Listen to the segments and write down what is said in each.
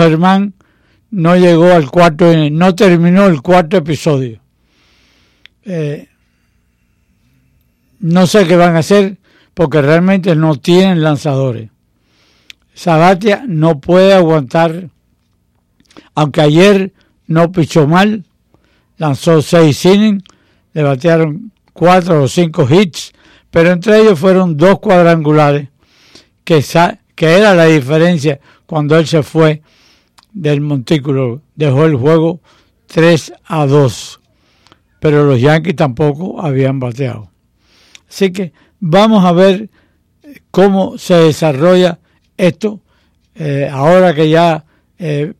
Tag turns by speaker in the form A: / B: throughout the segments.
A: Germán no llegó al cuarto, no terminó el cuarto episodio. Eh, no sé qué van a hacer porque realmente no tienen lanzadores. Sabatia no puede aguantar, aunque ayer no pichó mal, lanzó seis innings, le batearon cuatro o cinco hits, pero entre ellos fueron dos cuadrangulares, que, que era la diferencia cuando él se fue del montículo. Dejó el juego 3 a 2, pero los Yankees tampoco habían bateado. Así que vamos a ver cómo se desarrolla esto eh, ahora que ya eh,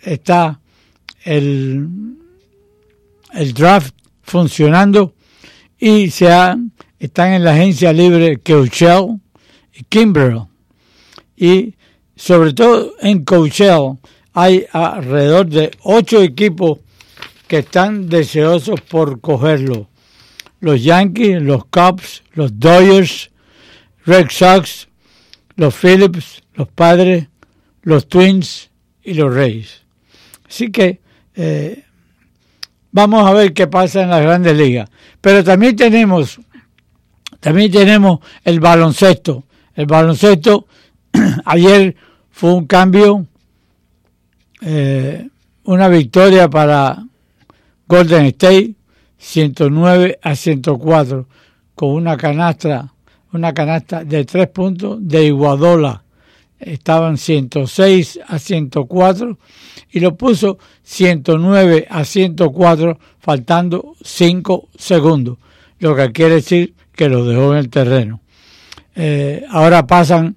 A: está el, el draft funcionando y se están en la agencia libre Coachell y. Y sobre todo en Coachell hay alrededor de ocho equipos que están deseosos por cogerlo. Los Yankees, los Cubs, los Dodgers, Red Sox, los Phillips, los Padres, los Twins y los Reyes. Así que eh, vamos a ver qué pasa en las grandes ligas. Pero también tenemos, también tenemos el baloncesto. El baloncesto ayer fue un cambio, eh, una victoria para Golden State, 109 a 104, con una canasta, una canasta de tres puntos de Iguadola estaban 106 a 104 y lo puso 109 a 104 faltando 5 segundos, lo que quiere decir que lo dejó en el terreno. Eh, ahora pasan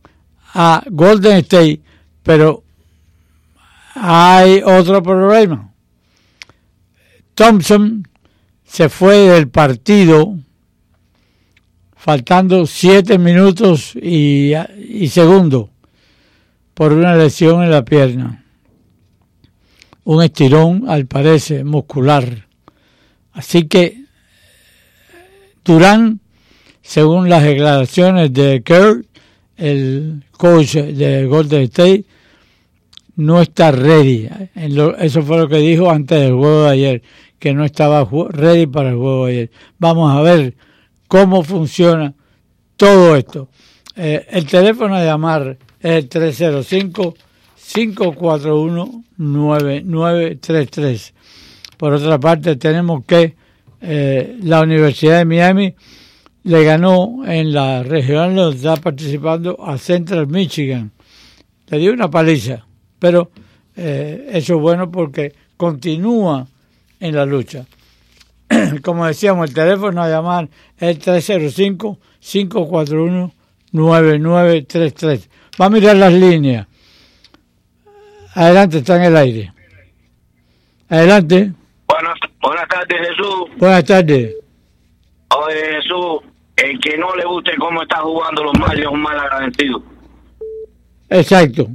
A: a Golden State, pero hay otro problema. Thompson se fue del partido faltando 7 minutos y, y segundos por una lesión en la pierna. Un estirón, al parecer, muscular. Así que Durán, según las declaraciones de Kerr, el coach de Golden State, no está ready. Eso fue lo que dijo antes del juego de ayer, que no estaba ready para el juego de ayer. Vamos a ver cómo funciona todo esto. Eh, el teléfono de Amar el 305-541-9933. Por otra parte, tenemos que eh, la Universidad de Miami le ganó en la regional donde está participando a Central Michigan. Le dio una paliza, pero eh, eso es bueno porque continúa en la lucha. Como decíamos, el teléfono a llamar es el 305-541-9933. Va a mirar las líneas. Adelante, está en el aire. Adelante.
B: Buenas, buenas tardes, Jesús.
A: Buenas tardes.
B: Oye, Jesús, el que no le guste cómo está jugando los males es un mal agradecido.
A: Exacto.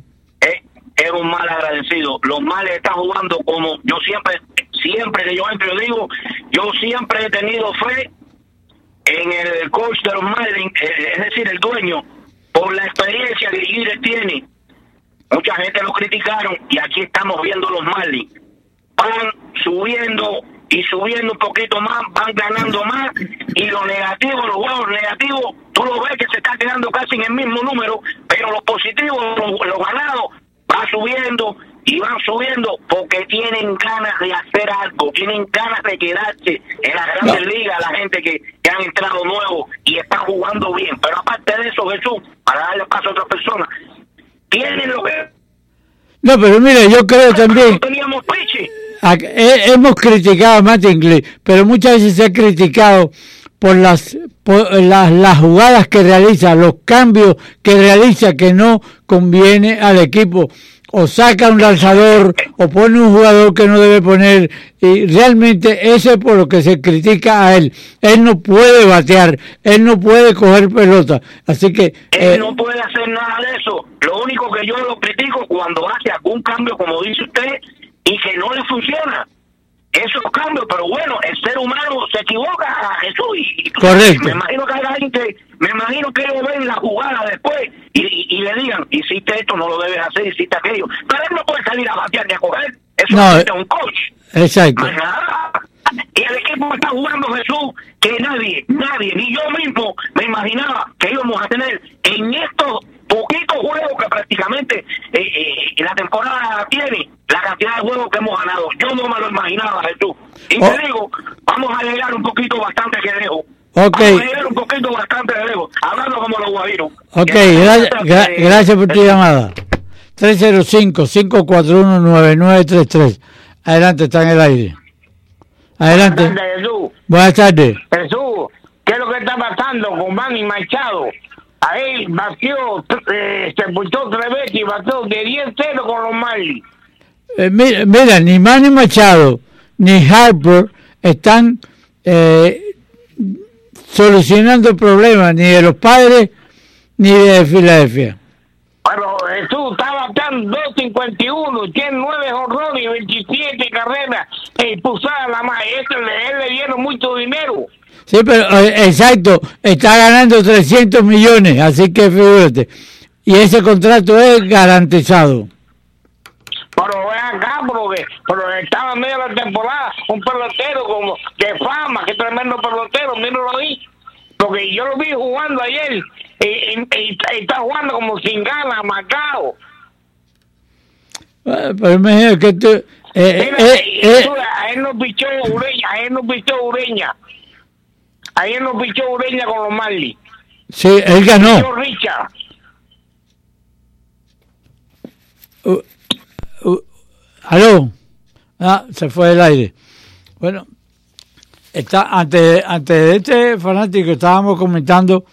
B: Es, un mal agradecido. Los males están jugando como yo siempre, siempre que yo entro, digo, yo siempre he tenido fe en el coach de los males, eh, es decir, el dueño por la experiencia que Gires tiene. Mucha gente lo criticaron y aquí estamos viendo los Marlins. Van subiendo y subiendo un poquito más, van ganando más y lo negativo, los juegos negativos, tú lo ves que se está quedando casi en el mismo número, pero los positivos, los, ganados, van subiendo y van subiendo porque tienen ganas de hacer algo, tienen ganas de quedarse en las grandes ligas, la gente que, que han entrado nuevos y están jugando bien. Pero aparte de eso, Jesús, para darle paso a otra persona, tienen lo que...
A: No, pero mire, yo creo también...
B: Teníamos
A: hemos criticado a Matt Inglés, pero muchas veces se ha criticado por las, por las, las jugadas que realiza, los cambios que realiza que no conviene al equipo o saca un lanzador o pone un jugador que no debe poner y realmente eso es por lo que se critica a él. Él no puede batear, él no puede coger pelota, así que...
B: Él eh, no puede hacer nada de eso. Lo único que yo lo critico cuando hace algún cambio, como dice usted, y que no le funciona. Esos cambios, pero bueno, el ser humano se equivoca, Jesús. Y,
A: Correcto.
B: Me imagino que hay alguien que Me imagino que ellos ven la jugada después y, le digan, hiciste esto, no lo debes hacer, hiciste aquello. Pero él no puede salir a batear ni a coger. Eso no, es un coach.
A: Exacto.
B: Y el equipo está jugando Jesús que nadie, nadie, ni yo mismo me imaginaba que íbamos a tener en estos poquitos juegos que prácticamente eh, eh, la temporada tiene, la cantidad de juegos que hemos ganado. Yo no me lo imaginaba, Jesús. Y te oh. digo, vamos a llegar un poquito bastante que lejos. Vamos a llegar un poquito bastante de lejos, hablando como los guajiros.
A: Ok, gracias por tu llamada. 305-541-9933. Adelante, está en el aire. Adelante. Buenas tardes, Jesús. Buenas tardes.
C: Jesús, ¿qué es lo que está pasando con Manny Machado? Ahí batió, eh, se puso tres veces y batió de 10-0 con los Marlins.
A: Eh, mira, ni Manny Machado ni Harper están eh, solucionando problemas ni de los padres ni de Filadelfia.
C: Bueno, Jesús está bateando 2.51, tiene 9 horrores y 27 carreras expulsadas la más. Este, él le dieron mucho dinero.
A: Sí, pero eh, exacto, está ganando 300 millones, así que fíjate. Y ese contrato es garantizado.
C: Pero ven acá, porque, pero estaba en medio de la temporada un pelotero como de fama, que tremendo pelotero, míralo ahí. Porque yo lo vi jugando ayer y, está jugando como sin ganas, marcado.
A: Pero imagínate que tú... Eh,
C: eh, eh, a él no pichó Ureña, a él no pichó Ureña. A él no pichó Ureña con los Marley.
A: Sí, él ganó.
C: Pichó Richard.
A: Uh, uh, ¿Aló? Ah, se fue el aire. Bueno, está ante, ante este fanático estábamos comentando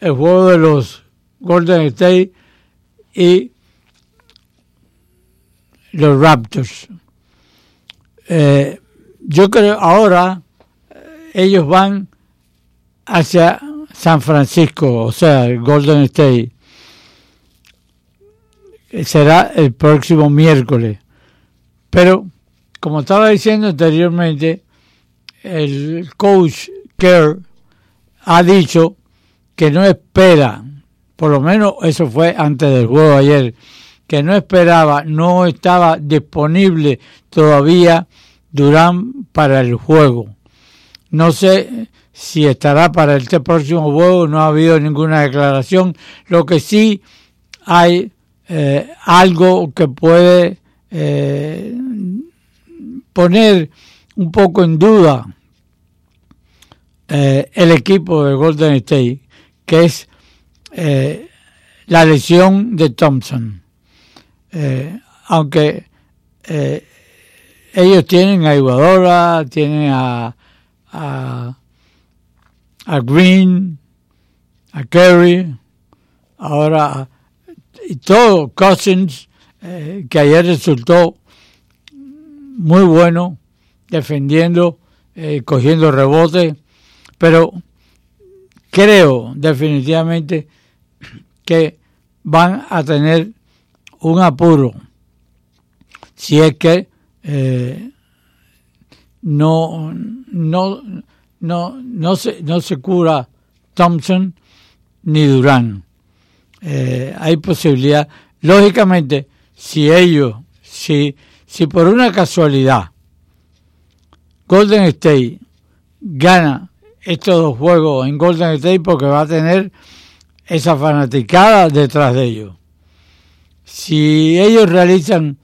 A: el juego de los Golden State y los Raptors. Eh, yo creo ahora eh, ellos van hacia San Francisco, o sea, Golden State. Será el próximo miércoles. Pero, como estaba diciendo anteriormente, el coach Kerr ha dicho que no espera, por lo menos eso fue antes del juego ayer, que no esperaba, no estaba disponible todavía Durán para el juego. No sé si estará para este próximo juego, no ha habido ninguna declaración. Lo que sí hay eh, algo que puede eh, poner un poco en duda eh, el equipo de Golden State, que es eh, la lesión de Thompson. Eh, aunque ellos tienen a Iguadora, tienen a, a, a Green, a Kerry, ahora y todo, Cousins, que ayer resultó muy bueno defendiendo, cogiendo rebote pero creo definitivamente que van a tener un apuro si es que eh, no, no, no, no, se, no se cura Thompson ni Durán. Eh, hay posibilidad, lógicamente, si ellos, si, si por una casualidad Golden State gana estos dos juegos en Golden State porque va a tener esa fanaticada detrás de ellos. Si ellos realizan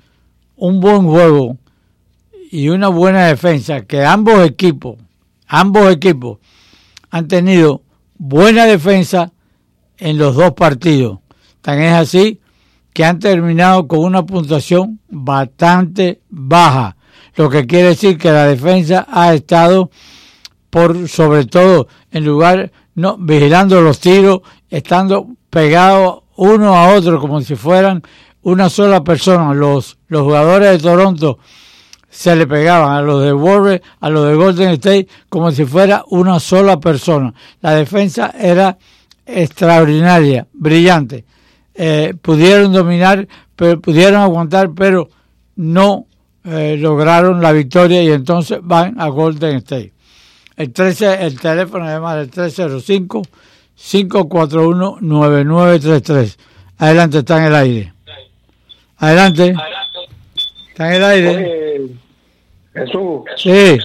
A: un buen juego y una buena defensa, que ambos equipos, ambos equipos han tenido buena defensa en los dos partidos. Tan es así que han terminado con una puntuación bastante baja, lo que quiere decir que la defensa ha estado por sobre todo en lugar no vigilando los tiros, estando pegados uno a otro como si fueran una sola persona. Los, los jugadores de Toronto se le pegaban a los de Warriors, a los de Golden State, como si fuera una sola persona. La defensa era extraordinaria, brillante. Eh, pudieron dominar, pero, pudieron aguantar, pero no eh, lograron la victoria y entonces van a Golden State. El, 13, el teléfono además del 305 541-9933. Adelante, está en el aire. Adelante. Está en el aire.
D: Oye, Jesús,
A: Sí.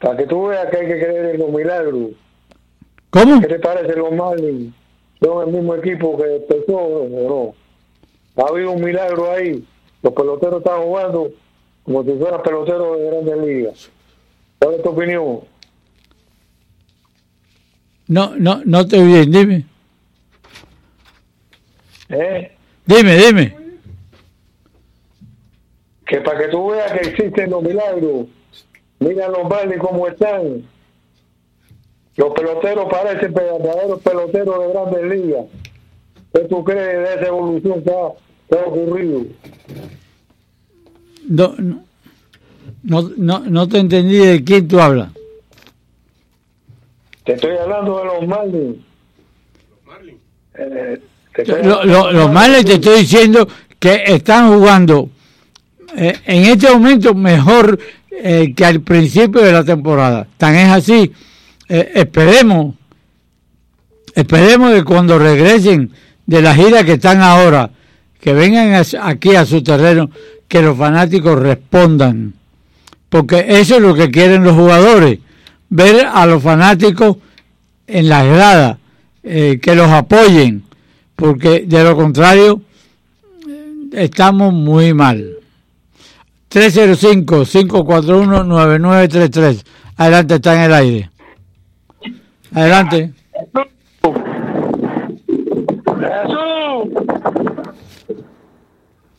D: para que tú veas que hay que creer en los milagros.
A: ¿Cómo?
D: ¿Qué te parece los Marlins? Son el mismo equipo que empezó, ¿o no? Ha habido un milagro ahí. Los peloteros están jugando como si fueran peloteros de grandes ligas. ¿Cuál es tu opinión?
A: No, no, no te oí bien. Dime.
D: ¿Eh?
A: Dime, dime.
D: Que para que tú veas que existen los milagros, mira los Marlins cómo están. Los peloteros parecen verdaderos peloteros de grandes ligas. ¿Qué tú crees de esa evolución que ha, que ha ocurrido?
A: No, no, no, no, no te entendí de quién tú hablas.
D: Te estoy hablando de los Marlins. Eh, te estoy
A: Lo-
D: hablando
A: lo-
D: de
A: los males te estoy diciendo que están jugando eh, en este momento mejor eh, que al principio de la temporada. Tan es así. eh, esperemos, esperemos que cuando regresen de la gira que están ahora, que vengan aquí a su terreno, que los fanáticos respondan. Porque eso es lo que quieren los jugadores, ver a los fanáticos en las gradas, que los apoyen, porque de lo contrario estamos muy mal. 305-541-9933. Adelante, está en el aire. Adelante.
C: Jesús,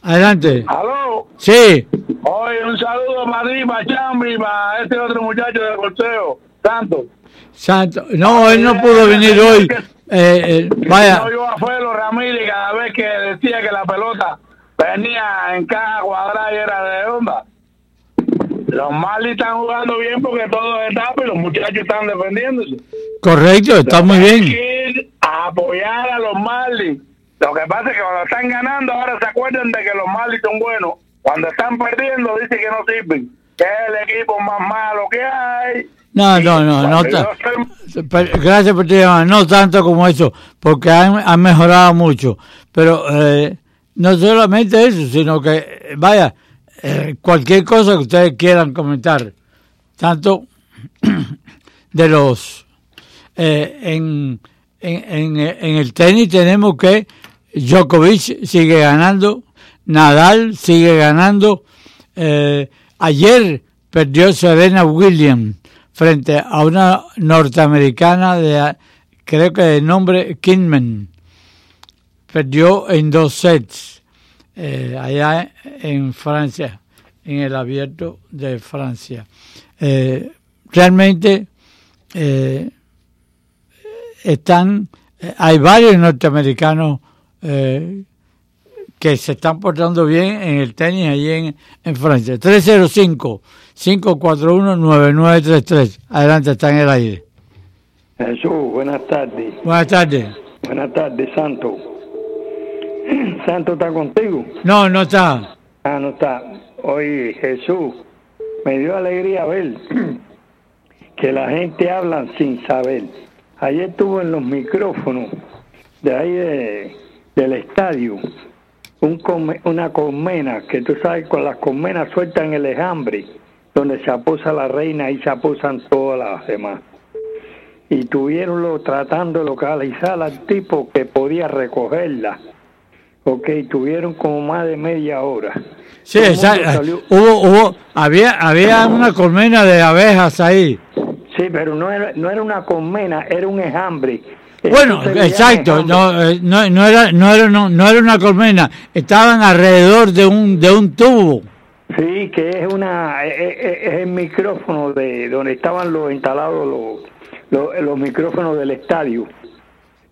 A: Adelante.
C: aló.
A: Sí.
C: Oye, un saludo para ti, para Chambi, para este otro muchacho del corteo, Santo.
A: Santo. No, él no pudo venir hoy. Eh, eh, vaya.
C: Yo iba a Fuelo Ramírez cada vez que decía que la pelota venía en caja cuadrada y era de onda. Los Marlins están jugando bien porque todo es etapa y los muchachos están defendiéndose.
A: Correcto, está muy
C: Hay
A: bien.
C: que ir a apoyar a los Marlins. Lo que pasa es que cuando están ganando ahora se acuerdan de que los Marlins son buenos. Cuando están perdiendo dicen que no sirven. Que es el equipo más malo que hay.
A: No, no, no, no.
C: Soy-
A: Gracias por tu llamada. No tanto como eso, porque han, han mejorado mucho. Pero eh, no solamente eso, sino que, vaya, eh, cualquier cosa que ustedes quieran comentar, tanto de los. eh, en, en, en, en el tenis tenemos que Djokovic sigue ganando, Nadal sigue ganando. eh, ayer perdió Serena Williams frente a una norteamericana de creo que de nombre Kidman. Perdió en dos sets eh, allá en Francia, en el abierto de Francia. Eh, realmente eh, están, hay varios norteamericanos que se están portando bien en el tenis allí en, en Francia. 305-541-9933. Adelante, está en el aire.
D: Jesús, buenas tardes.
A: Buenas tardes.
D: Buenas tardes, Santo. Santo está contigo.
A: No, no está.
D: Ah, no está. Oye, Jesús, me dio alegría ver que la gente habla sin saber. Ayer estuvo en los micrófonos de ahí de- del estadio un come- una colmena, que tú sabes, con las colmenas sueltan el ejambre, donde se aposa la reina y se aposan todas las demás. Y tuvieronlo tratando de localizar al tipo que podía recogerla. Ok, tuvieron como más de media hora.
A: Sí, exacto. Hubo, hubo, había, había una colmena de abejas ahí.
D: Sí, pero no era, no era una colmena, era un enjambre.
A: Bueno, exacto, no, eh, no, no era, no era, no, no era una colmena, estaban alrededor de un, de un tubo.
D: Sí, que es una es, es- es el micrófono de donde estaban los instalados los, los, los micrófonos del estadio.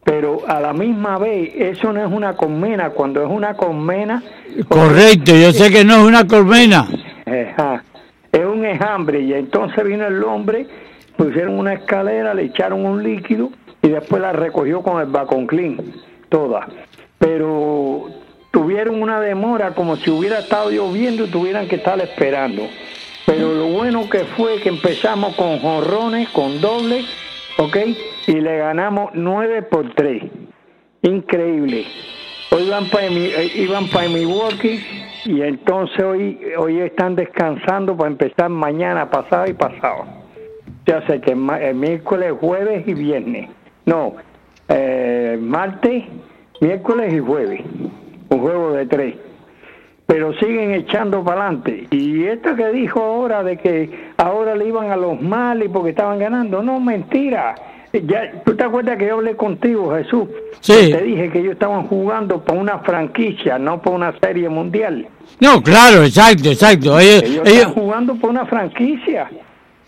D: Pero a la misma vez, eso no es una colmena. Cuando es una colmena,
A: Correcto, yo sé que no es una colmena.
D: Es un enjambre y entonces vino el hombre, pusieron una escalera, le echaron un líquido y después la recogió con el bacon clean, toda. Pero tuvieron una demora como si hubiera estado lloviendo y tuvieran que estar esperando. Pero lo bueno que fue que empezamos con jorrones, con dobles, ¿ok? y le ganamos 9 por 3. Increíble. Hoy van para eh, iban para Milwaukee y entonces hoy hoy están descansando para empezar mañana, pasado y pasado. Ya sé que el miércoles, jueves y viernes. No, eh, martes, miércoles y jueves. Un juego de tres. Pero siguen echando para adelante. Y esto que dijo ahora de que ahora le iban a los males porque estaban ganando, no, mentira. Ya, ¿Tú te acuerdas que yo hablé contigo, Jesús?
A: Sí.
D: Te dije que ellos estaban jugando por una franquicia, no por una serie mundial.
A: No, claro, exacto, exacto.
D: Ellos, están jugando por una franquicia.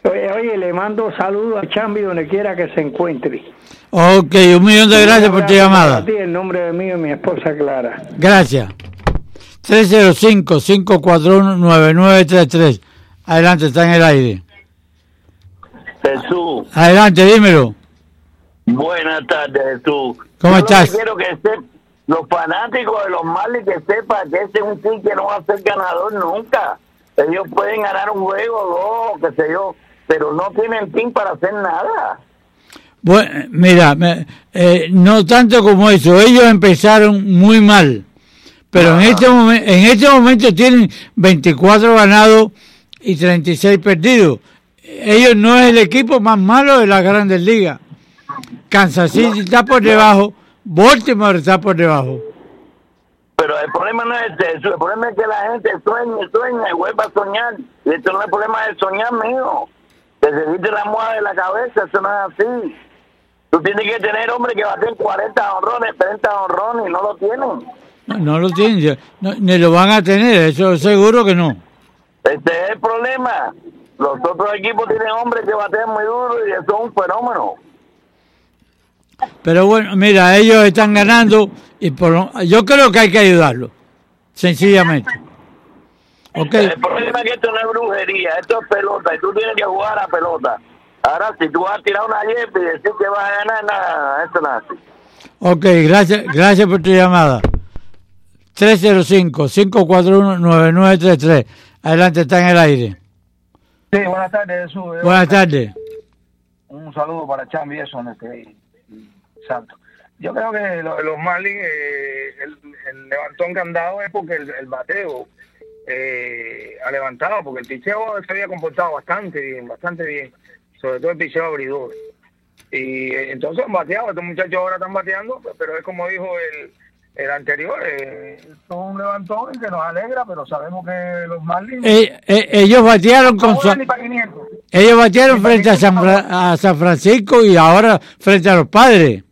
D: Oye, oye, le mando saludos a Chambi donde quiera que se encuentre.
A: Ok, un millón de gracias por tu llamada.
D: A ti, en nombre de mí y mi esposa Clara.
A: Gracias. 305-541-9933. Adelante, está en el aire.
B: Jesús.
A: Adelante, dímelo.
B: Buenas tardes, Jesús.
A: ¿Cómo estás?
B: quiero que los fanáticos de los males que sepan que ese es un team que no va a ser ganador nunca. Ellos pueden ganar un juego, dos, qué sé yo, pero no tienen team para hacer nada.
A: Bueno, mira, eh, no tanto como eso, ellos empezaron muy mal, pero en este, momento, en este momento tienen 24 ganados y 36 perdidos. Ellos no es el equipo más malo de las grandes ligas. Kansas City está por debajo, Baltimore está por debajo.
B: Pero el problema no es eso, el problema es que la gente sueña, sueña y vuelve a soñar. Y esto no es el problema de soñar, mío. Que se quite la moda de la cabeza, eso no es así. Tú tienes que tener hombre que baten 40 honrones, 30 honrones y no lo tienen.
A: No, lo tienen, ni lo van a tener, eso seguro que no.
B: Este es el problema. Los otros equipos tienen hombres que baten muy duro y eso es un fenómeno.
A: Pero bueno, mira, ellos están ganando y por, yo creo que hay que ayudarlos, sencillamente.
B: Okay. El problema es que esto no es brujería, esto es pelota y tú tienes que jugar a pelota. Ahora, si tú vas a tirar una yepa y decir que vas a ganar, nada, eso no es así.
A: Ok, gracias, gracias por tu llamada. 305-541-9933. Adelante, está en el aire.
E: Sí, buenas tardes, Jesús.
A: Buenas tardes.
E: Un saludo para Chambi, eso, en este santo. Yo creo que los Marlins, eh, el, levantón que han dado es porque el, bateo eh, ha levantado, porque el picheo se había comportado bastante bien, bastante bien sobre todo el picheo abridor. Y eh, entonces han bateado, estos muchachos ahora están bateando, pero es como dijo el, el anterior, eh, es un levantón que nos alegra, pero sabemos que los Marlins...
A: Eh, ellos batearon con Ellos batearon frente a San, a San Francisco y ahora frente a los padres.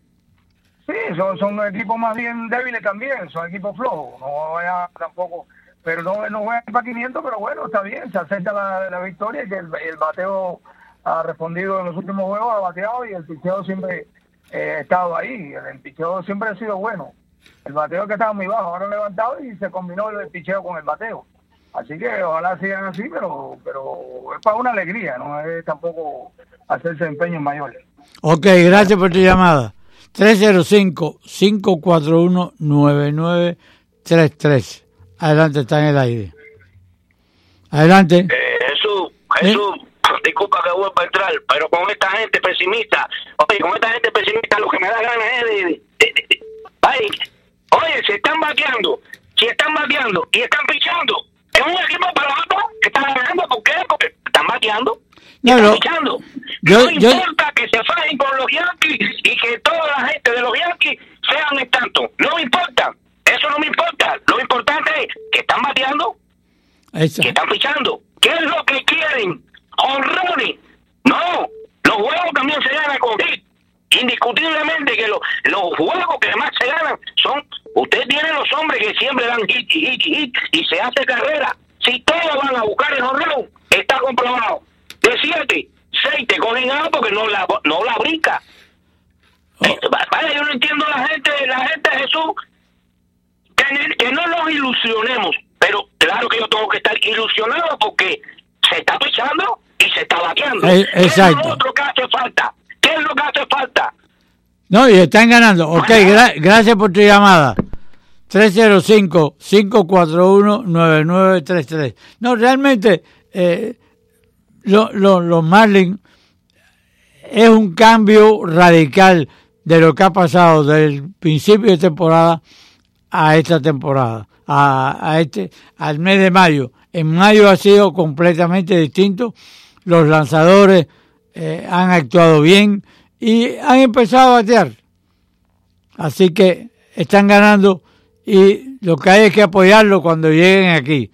E: Sí, son, son equipos más bien débiles también, son equipos flojos, no vaya tampoco, pero no, no juegan para 500, pero bueno, está bien, se acepta la, la victoria y que el, el bateo ha respondido en los últimos juegos, ha bateado y el picheo siempre eh, ha estado ahí. El, picheo siempre ha sido bueno. El bateo que estaba muy bajo, ahora levantado y se combinó el picheo con el bateo. Así que ojalá sigan así, pero pero es para una alegría, no es tampoco hacerse empeños mayores.
A: Ok, gracias por tu llamada. 305-541-9933. Adelante, está en el aire. Adelante.
B: Eh, Jesús, Jesús, disculpa que vuelva a entrar, pero con esta gente pesimista, oye, con esta gente pesimista lo que me da ganas es de, ay, oye, se están bateando, si están bateando y están pichando, es un equipo para otro que están ganando, ¿por qué? Porque están bateando. No, están pichando. no importa que se fajen con los Yankees y que toda la gente de los Yankees sean tanto. No me importa. Eso no me importa. Lo importante es que están bateando, que están pichando. ¿Qué es lo que quieren? honrones. No, los juegos también se ganan con hit. Indiscutiblemente que los, los juegos que más se ganan son, usted tiene los hombres que siempre dan hit y hit y hit y se hace carrera. Si todos van a buscar el honrón, está comprobado. De siete, seis te cogen algo porque no la, no la brinca. Oh. Eh, vaya, yo no entiendo la gente, la gente de Jesús, que, que no nos ilusionemos, pero claro que yo tengo que estar ilusionado porque se está pichando y se está bateando.
A: Eh, exacto.
B: ¿Qué es lo que hace falta? ¿Qué es lo que hace falta?
A: No, y están ganando. Ok, gracias por tu llamada. 305-541-9933. No, realmente, eh, los Marlins es un cambio radical de lo que ha pasado del principio de temporada a esta temporada, a, este, al mes de mayo. En mayo ha sido completamente distinto. Los lanzadores eh, han actuado bien y han empezado a batear. Así que están ganando y lo que hay es que apoyarlo cuando lleguen aquí.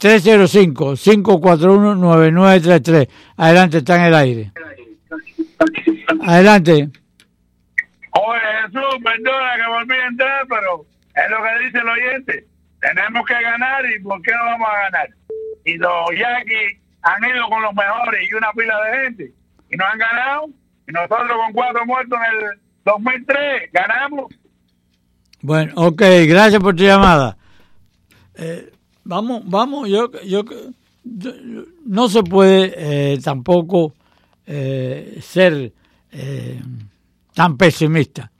A: 305-541-9933. Adelante, está en el aire. Adelante.
E: Oye, Jesús, perdona que volví a entrar, pero es lo que dice el oyente. Tenemos que ganar y ¿por qué no vamos a ganar? Y los Yankees han ido con los mejores y una pila de gente y no han ganado. Y nosotros con cuatro muertos en el 2003 ganamos.
A: Bueno, ok, gracias por tu llamada. Eh, vamos, vamos, yo, yo, no se puede eh, tampoco eh, ser eh, tan pesimista.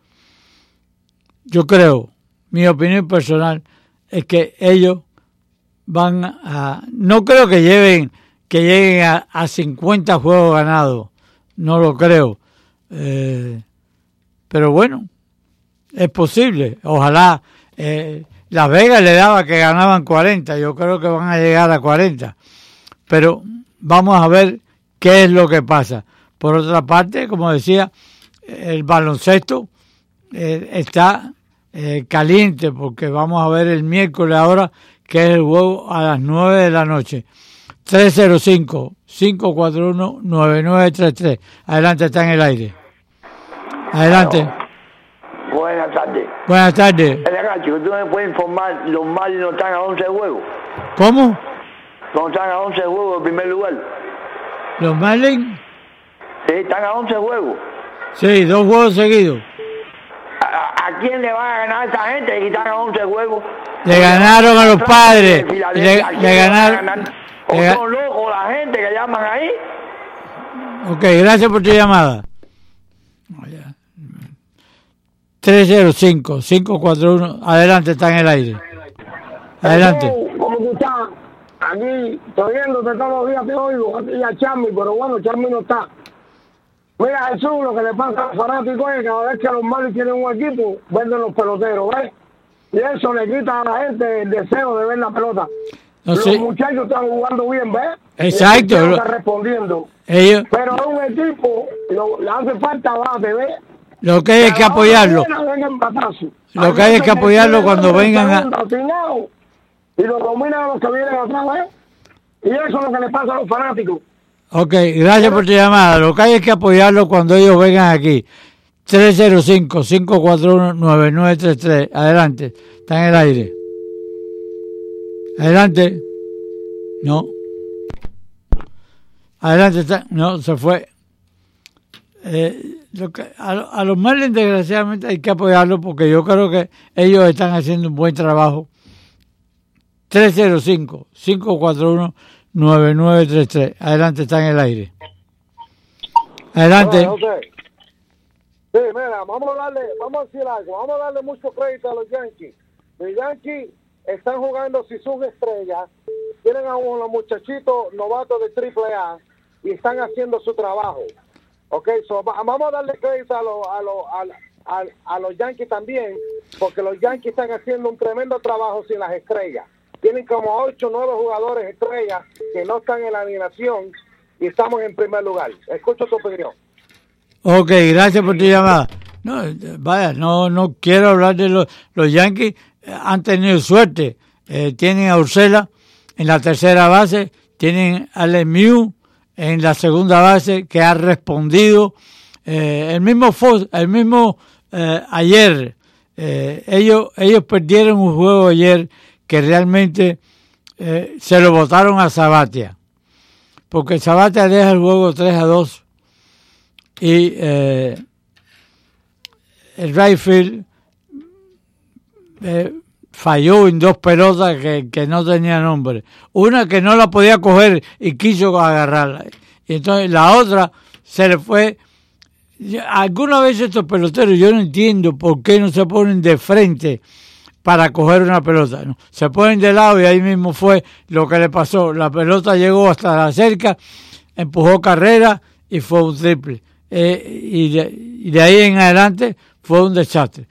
A: Yo creo, mi opinión personal es que ellos van a, no creo que lleven, que lleguen a, a 50 juegos ganados, no lo creo. pero bueno, es posible. Ojalá eh, Las Vegas le daba que ganaban 40. Yo creo que van a llegar a 40. Pero vamos a ver qué es lo que pasa. Por otra parte, como decía, el baloncesto eh, está eh, caliente porque vamos a ver el miércoles ahora que es el juego a las 9 de la noche. 305-541-9933. Adelante, está en el aire. Adelante.
F: Buenas tardes.
A: Buenas tardes.
F: chico, tú me puedes informar, los Marlins no están a 11 juegos.
A: ¿Cómo?
F: No están a 11 juegos en primer lugar.
A: ¿Los Marlins?
F: Sí, están a 11 juegos.
A: Sí, dos juegos seguidos.
F: ¿A, a quién le va a ganar esa gente que están a 11 juegos?
A: Le ganaron a los padres. Le, le ganaron.
F: ¿O son locos la gente que llaman ahí?
A: Ok, gracias por tu llamada. 305-541. Adelante, está en el aire. Adelante.
G: ¿Cómo tú estás? Aquí, estoy viéndote todos los días, te oigo, y a Charmy, pero bueno, Charmy no está. Mira, Jesús, lo que le pasa a los fanáticos es que cada vez que los Marlins tienen un equipo, venden los peloteros, ¿ves? Y eso le quita a la gente el deseo de ver la pelota.
A: No
G: los
A: sé.
G: muchachos están jugando bien, ¿ves?
A: Exacto.
G: Y el equipo está respondiendo.
A: Ellos,
G: Pero a un equipo lo- le hace falta base, ¿ves?
A: lo que hay es que apoyarlo. Lo que hay es que apoyarlo cuando vengan a-
G: Y lo dominan los que vienen atrás, ¿eh? Y eso es lo que le pasa a los fanáticos.
A: Ok, gracias por tu llamada. Lo que hay es que apoyarlo cuando ellos vengan aquí. 305-541-9933. Adelante. Está en el aire. Adelante. No. Adelante. Está. No, se fue. Eh, lo que, a, a los Marlins, desgraciadamente, hay que apoyarlo porque yo creo que ellos están haciendo un buen trabajo. 305-541-9933. Adelante, está en el aire. Adelante.
G: Sí, mira, vamos a darle, vamos a decir algo, vamos a darle mucho crédito a los Yankees. Los Yankees están jugando si son estrellas, tienen a unos muchachitos novatos de triple A y están haciendo su trabajo. Ok, vamos a darle crédito a, los a, los a, los Yankees también, porque los Yankees están haciendo un tremendo trabajo sin las estrellas. Tienen como 8 o 9 jugadores estrellas que no están en la alineación y estamos en primer lugar. Escucho tu opinión.
A: Ok, gracias por tu llamada. No, vaya, no, no quiero hablar de los, los Yankees. Han tenido suerte. Eh, tienen a Ursela en la tercera base, tienen a Lemieux en la segunda base que ha respondido. Eh, el mismo el mismo eh, ayer, ellos, ellos perdieron un juego ayer que realmente se lo votaron a Sabatia. Porque Sabatia deja el juego 3 a 2 y el right eh, falló en dos pelotas que, que no tenían nombre. Una que no la podía coger y quiso agarrarla. Y entonces la otra se le fue. Alguna vez estos peloteros, yo no entiendo por qué no se ponen de frente para coger una pelota. ¿no? Se ponen de lado y ahí mismo fue lo que le pasó. La pelota llegó hasta la cerca, empujó carrera y fue un triple. eh, y, de, ahí en adelante fue un desastre.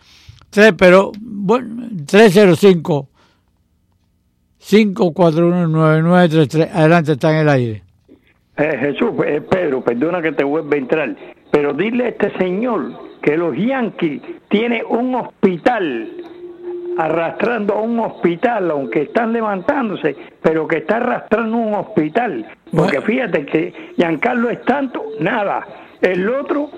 A: Tres, pero bueno, 305 541-9933. Adelante, está en el aire.
D: Eh, Jesús, eh, Pedro, perdona que te vuelva a entrar, pero dile a este señor que los Yankees tienen un hospital arrastrando a un hospital, aunque están levantándose, pero que está arrastrando un hospital. Porque fíjate que Giancarlo es tanto, nada. El otro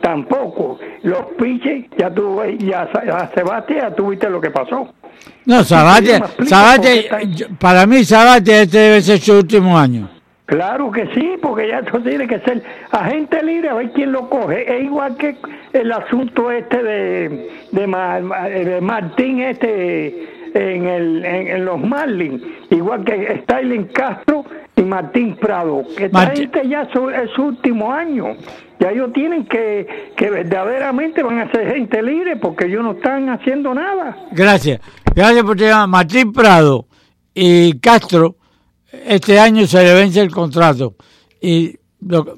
D: tampoco. Los piches, ya tú, ya a Sebastián ya tuviste lo que pasó.
A: No, Sabate, Sabate para mí Sabate este debe ser su último año.
D: Claro que sí, porque ya esto tiene que ser agente libre a ver quién lo coge. Es igual que el asunto este de, de, Martín este en, el, en, los Marlins, igual que Stalin Castro y Martín Prado, que esta gente ya es su último año. Ya ellos tienen que, que verdaderamente van a ser gente libre porque ellos no están haciendo nada.
A: Gracias. Gracias por llamar. Martín Prado y Castro, este año se le vence el contrato. Y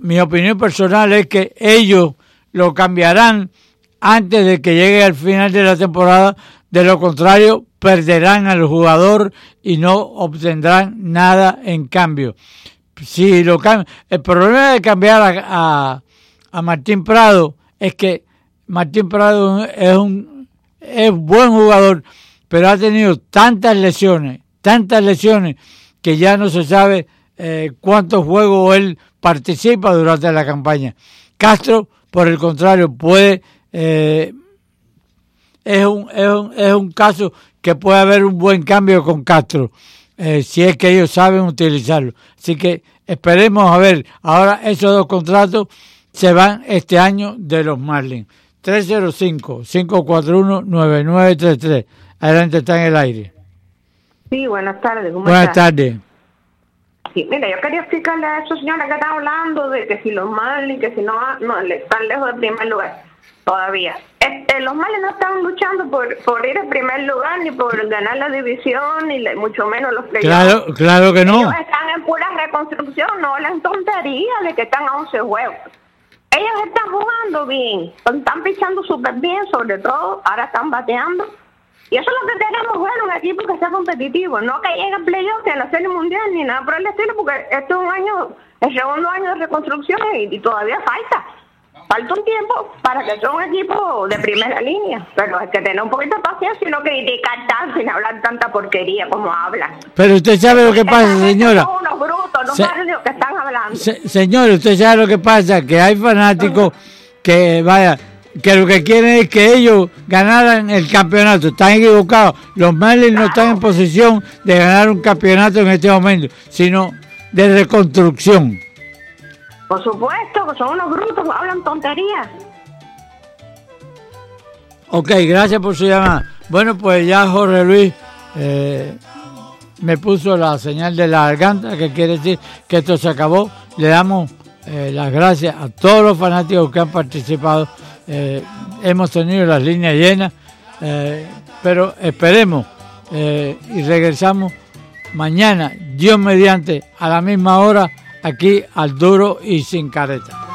A: mi opinión personal es que ellos lo cambiarán antes de que llegue al final de la temporada. De lo contrario, perderán al jugador y no obtendrán nada en cambio. Si lo el problema de cambiar a, a Martín Prado es que Martín Prado es un es buen jugador, pero ha tenido tantas lesiones, tantas lesiones, que ya no se sabe eh, cuántos juegos él participa durante la campaña. Castro, por el contrario, puede... Eh, es, un, es, un, es un caso que puede haber un buen cambio con Castro, eh, si es que ellos saben utilizarlo. Así que esperemos a ver ahora esos dos contratos se van este año de los Marlins. 305-541-9933. Adelante, está en el aire.
H: Sí, buenas tardes.
A: buenas tardes.
H: Sí, mira, yo quería explicarle a esos señores que están hablando de que si los Marlins, que si no, no están lejos del primer lugar todavía. Este, los Marlins no están luchando por, por ir al primer lugar, ni por ganar la división, ni mucho menos los playoffs.
A: Claro, claro que no.
H: Ellos están en pura reconstrucción, no la tontería de que están a 11 juegos. Ellos están jugando bien, están pichando súper bien, sobre todo, ahora están bateando. Y eso es lo que tenemos, bueno, un equipo que sea competitivo, no que llegue a playoff, ni a la serie mundial, ni nada por el estilo, porque esto es un año, el segundo año de reconstrucción y todavía falta falta un tiempo para que sea un equipo de primera línea. Pero hay que tener un poquito de paciencia y no criticar tanto sin hablar tanta porquería como hablan.
A: Pero usted sabe lo que pasa, señora.
H: Son unos brutos, no saben lo que están hablando.
A: señor, usted sabe lo que pasa, que hay fanáticos que, vaya, que lo que quieren es que ellos ganaran el campeonato. Están equivocados. Los Marlins no están en posición de ganar un campeonato en este momento, sino de reconstrucción.
H: Por supuesto, son unos brutos, hablan tonterías.
A: Ok, gracias por su llamada. Bueno, pues ya Jorge Luis eh, me puso la señal de la garganta, que quiere decir que esto se acabó. Le damos eh, las gracias a todos los fanáticos que han participado. Eh, hemos tenido las líneas llenas, pero esperemos y regresamos mañana, Dios mediante, a la misma hora aquí al duro y sin careta.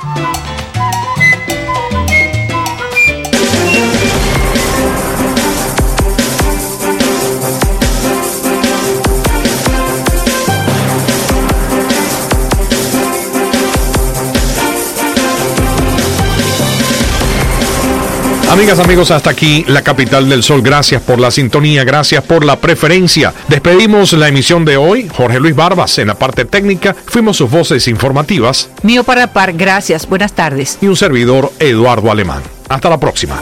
I: Amigas, amigos, hasta aquí la capital del sol. Gracias por la sintonía, gracias por la preferencia. Despedimos la emisión de hoy. Jorge Luis Barbas en la parte técnica. Fuimos sus voces informativas.
J: Mío para par, gracias. Buenas tardes.
I: Y un servidor, Eduardo Alemán. Hasta la próxima.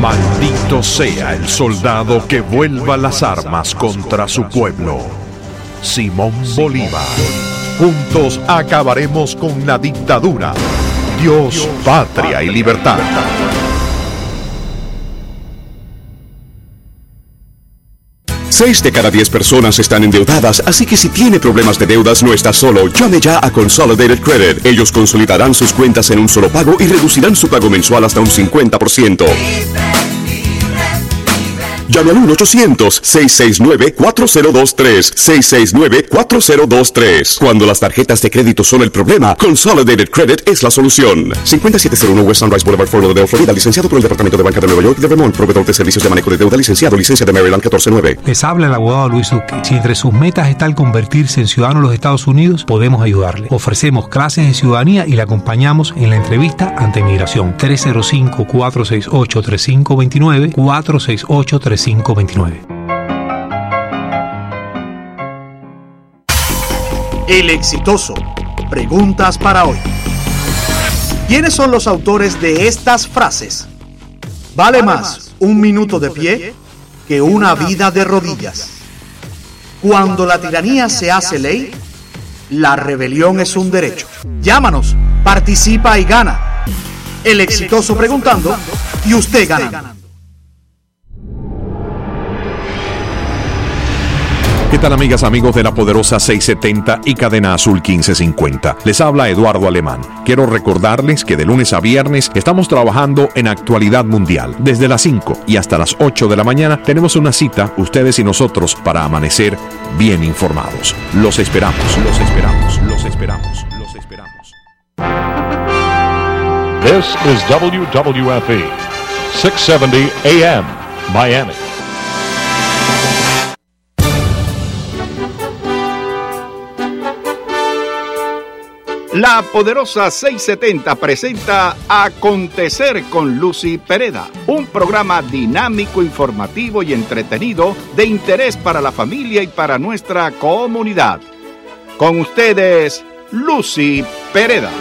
I: Maldito sea el soldado que vuelva las armas contra su pueblo. Simón Bolívar. Juntos acabaremos con la dictadura Dios, patria y libertad.
K: Seis de cada diez personas están endeudadas, así que si tiene problemas de deudas no está solo. Llame ya a Consolidated Credit. Ellos consolidarán sus cuentas en un solo pago y reducirán su pago mensual hasta un 50%. Llame al 1-800-669-4023. 669-4023. Cuando las tarjetas de crédito son el problema, Consolidated Credit es la solución. 5701 West Sunrise Boulevard, Fort Lauderdale, Florida. Licenciado por el Departamento de Banca de Nueva York de Vermont. Proveedor de servicios de manejo de deuda. Licenciado. Licencia de Maryland 149.
L: Les habla el abogado Luis Uque. Si entre sus metas está el convertirse en ciudadano de los Estados Unidos, podemos ayudarle. Ofrecemos clases de ciudadanía y le acompañamos en la entrevista ante migración. 305-468-3529. 468-3529.
M: El exitoso. Preguntas para hoy. ¿Quiénes son los autores de estas frases? Vale más un minuto de pie que una vida de rodillas. Cuando la tiranía se hace ley, la rebelión es un derecho. Llámanos, participa y gana. El exitoso preguntando y usted gana.
I: ¿Qué tal amigas, amigos de la poderosa 670 y cadena azul 1550? Les habla Eduardo Alemán. Quiero recordarles que de lunes a viernes estamos trabajando en actualidad mundial. Desde las 5 y hasta las 8 de la mañana tenemos una cita, ustedes y nosotros, para amanecer bien informados. Los esperamos, los esperamos, los esperamos, los esperamos.
N: This is WWFE, 670 AM, Miami.
O: La poderosa 670 presenta Acontecer con Lucy Pereda, un programa dinámico, informativo y entretenido de interés para la familia y para nuestra comunidad. Con ustedes, Lucy Pereda.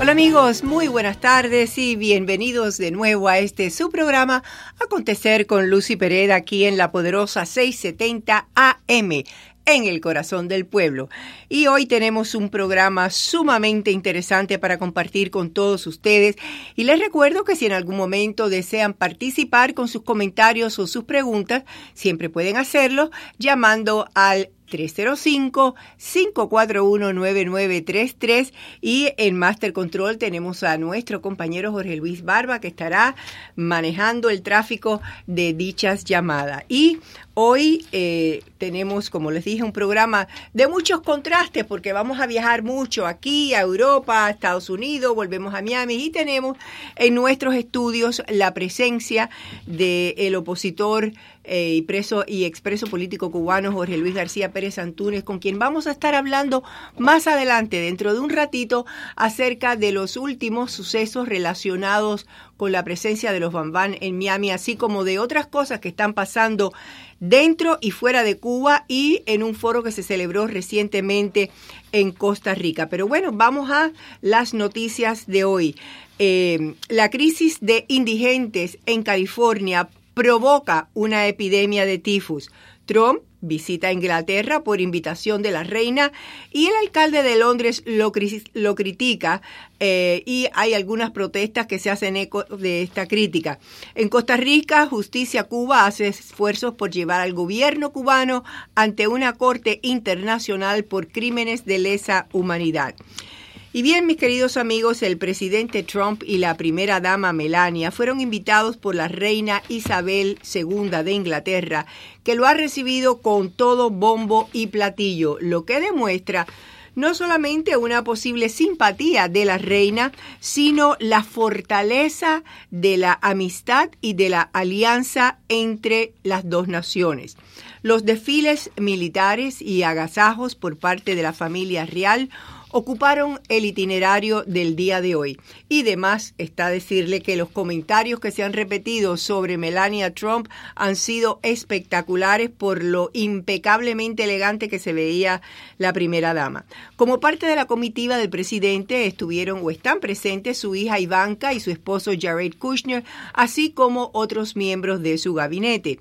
J: Hola amigos, muy buenas tardes y bienvenidos de nuevo a este su programa Acontecer con Lucy Pereda aquí en la poderosa 670 AM en el corazón del pueblo. Y hoy tenemos un programa sumamente interesante para compartir con todos ustedes. Y les recuerdo que si en algún momento desean participar con sus comentarios o sus preguntas, siempre pueden hacerlo llamando al 305-541-9933 y en Master Control tenemos a nuestro compañero Jorge Luis Barba que estará manejando el tráfico de dichas llamadas. Y hoy eh, tenemos, como les dije, un programa de muchos contrastes porque vamos a viajar mucho aquí a Europa, a Estados Unidos, volvemos a Miami y tenemos en nuestros estudios la presencia del opositor eh, y preso y expreso político cubano Jorge Luis García Pérez Antúnez, con quien vamos a estar hablando más adelante, dentro de un ratito, acerca de los últimos sucesos relacionados con la presencia de los Bambán en Miami, así como de otras cosas que están pasando dentro y fuera de Cuba y en un foro que se celebró recientemente en Costa Rica. Pero bueno, vamos a las noticias de hoy. Eh, la crisis de indigentes en California provoca una epidemia de tifus. Trump visita Inglaterra por invitación de la reina y el alcalde de Londres lo, critica eh, y hay algunas protestas que se hacen eco de esta crítica. En Costa Rica, Justicia Cuba hace esfuerzos por llevar al gobierno cubano ante una corte internacional por crímenes de lesa humanidad. Y bien, mis queridos amigos, el presidente Trump y la primera dama Melania fueron invitados por la reina Isabel II de Inglaterra, que lo ha recibido con todo bombo y platillo, lo que demuestra no solamente una posible simpatía de la reina, sino la fortaleza de la amistad y de la alianza entre las dos naciones. Los desfiles militares y agasajos por parte de la familia real ocuparon el itinerario del día de hoy. Y demás está decirle que los comentarios que se han repetido sobre Melania Trump han sido espectaculares por lo impecablemente elegante que se veía la primera dama. Como parte de la comitiva del presidente estuvieron o están presentes su hija Ivanka y su esposo Jared Kushner, así como otros miembros de su gabinete.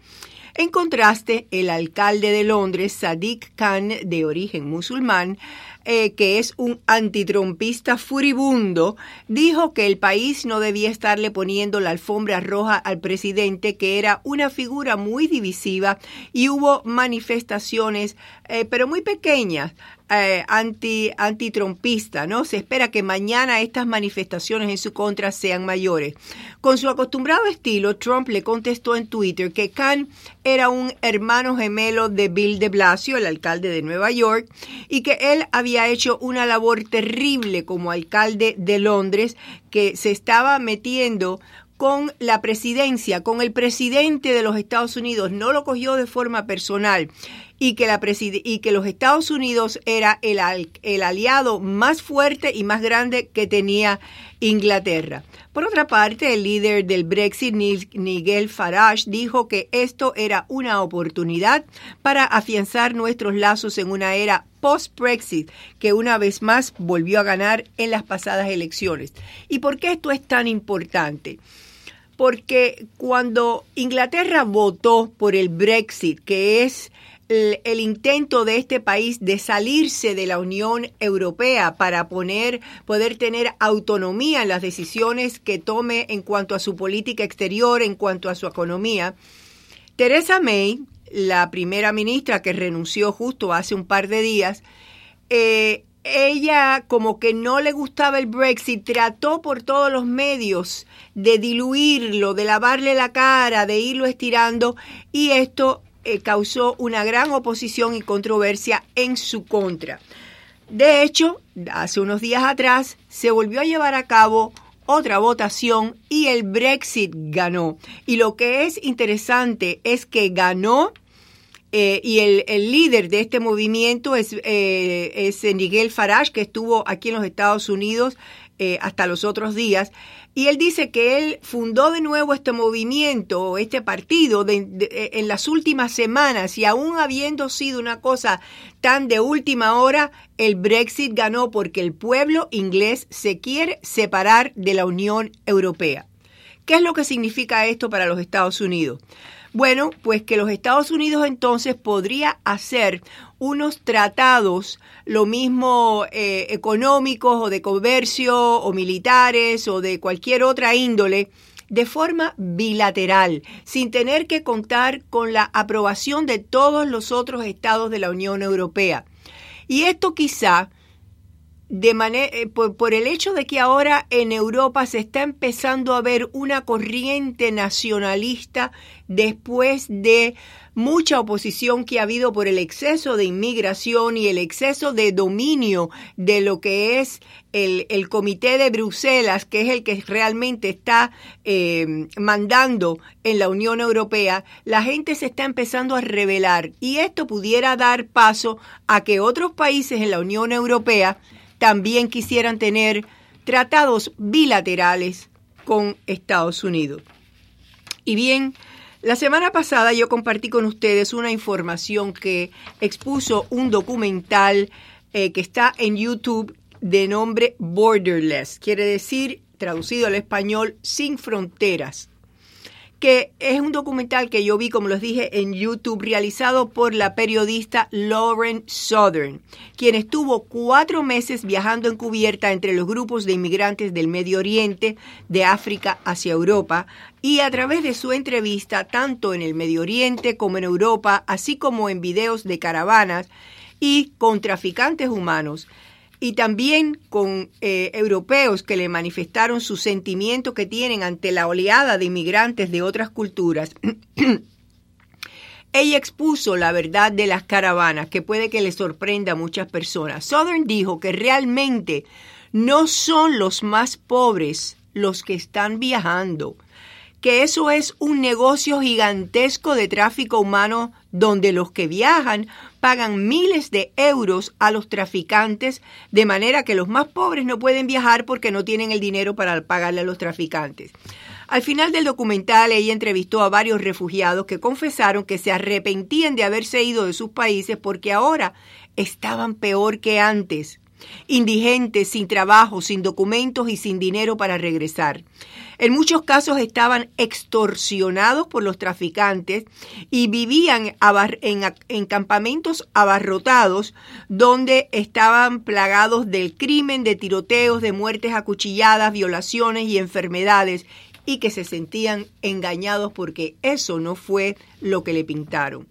J: En contraste, el alcalde de Londres, Sadiq Khan, de origen musulmán, eh, que es un antitrumpista furibundo, dijo que el país no debía estarle poniendo la alfombra roja al presidente, que era una figura muy divisiva y hubo manifestaciones, eh, pero muy pequeñas, eh, anti antitrompista, ¿no? Se espera que mañana estas manifestaciones en su contra sean mayores. Con su acostumbrado estilo, Trump le contestó en Twitter que Khan era un hermano gemelo de Bill de Blasio, el alcalde de Nueva York, y que él había hecho una labor terrible como alcalde de Londres, que se estaba metiendo con la presidencia, con el presidente de los Estados Unidos, no lo cogió de forma personal y que, los Estados Unidos era el, el aliado más fuerte y más grande que tenía Inglaterra. Por otra parte, el líder del Brexit, Nigel Farage, dijo que esto era una oportunidad para afianzar nuestros lazos en una era post-Brexit, que una vez más volvió a ganar en las pasadas elecciones. ¿Y por qué esto es tan importante? Porque cuando Inglaterra votó por el Brexit, que es el, intento de este país de salirse de la Unión Europea para poner, poder tener autonomía en las decisiones que tome en cuanto a su política exterior, en cuanto a su economía. Teresa May, la primera ministra que renunció justo hace un par de días, eh, ella como que no le gustaba el Brexit, trató por todos los medios de diluirlo, de lavarle la cara, de irlo estirando y esto eh, causó una gran oposición y controversia en su contra. De hecho, hace unos días atrás se volvió a llevar a cabo otra votación y el Brexit ganó. Y lo que es interesante es que ganó eh, y el, líder de este movimiento es, eh, es Miguel Farage, que estuvo aquí en los Estados Unidos hasta los otros días. Y él dice que él fundó de nuevo este movimiento, este partido, en las últimas semanas y aún habiendo sido una cosa tan de última hora, el Brexit ganó porque el pueblo inglés se quiere separar de la Unión Europea. ¿Qué es lo que significa esto para los Estados Unidos? Bueno, pues que los Estados Unidos entonces podría hacer unos tratados, lo mismo eh, económicos o de comercio o militares o de cualquier otra índole, de forma bilateral, sin tener que contar con la aprobación de todos los otros estados de la Unión Europea. Y esto quizá de manera, eh, por, el hecho de que ahora en Europa se está empezando a ver una corriente nacionalista después de mucha oposición que ha habido por el exceso de inmigración y el exceso de dominio de lo que es el, Comité de Bruselas, que es el que realmente está eh, mandando en la Unión Europea, la gente se está empezando a rebelar. Y esto pudiera dar paso a que otros países en la Unión Europea también quisieran tener tratados bilaterales con Estados Unidos. Y bien, la semana pasada yo compartí con ustedes una información que expuso un documental eh, que está en YouTube de nombre Borderless, quiere decir, traducido al español, sin fronteras que es un documental que yo vi, como les dije, en YouTube, realizado por la periodista Lauren Southern, quien estuvo cuatro meses viajando en cubierta entre los grupos de inmigrantes del Medio Oriente, de África hacia Europa, y a través de su entrevista, tanto en el Medio Oriente como en Europa, así como en videos de caravanas y con traficantes humanos, y también con eh, europeos que le manifestaron su sentimiento que tienen ante la oleada de inmigrantes de otras culturas. Ella expuso la verdad de las caravanas, que puede que le sorprenda a muchas personas. Southern dijo que realmente no son los más pobres los que están viajando, que eso es un negocio gigantesco de tráfico humano donde los que viajan pagan miles de euros a los traficantes, de manera que los más pobres no pueden viajar porque no tienen el dinero para pagarle a los traficantes. Al final del documental, ella entrevistó a varios refugiados que confesaron que se arrepentían de haberse ido de sus países porque ahora estaban peor que antes indigentes, sin trabajo, sin documentos y sin dinero para regresar. En muchos casos estaban extorsionados por los traficantes y vivían en, campamentos abarrotados donde estaban plagados del crimen, de tiroteos, de muertes acuchilladas, violaciones y enfermedades y que se sentían engañados porque eso no fue lo que le pintaron.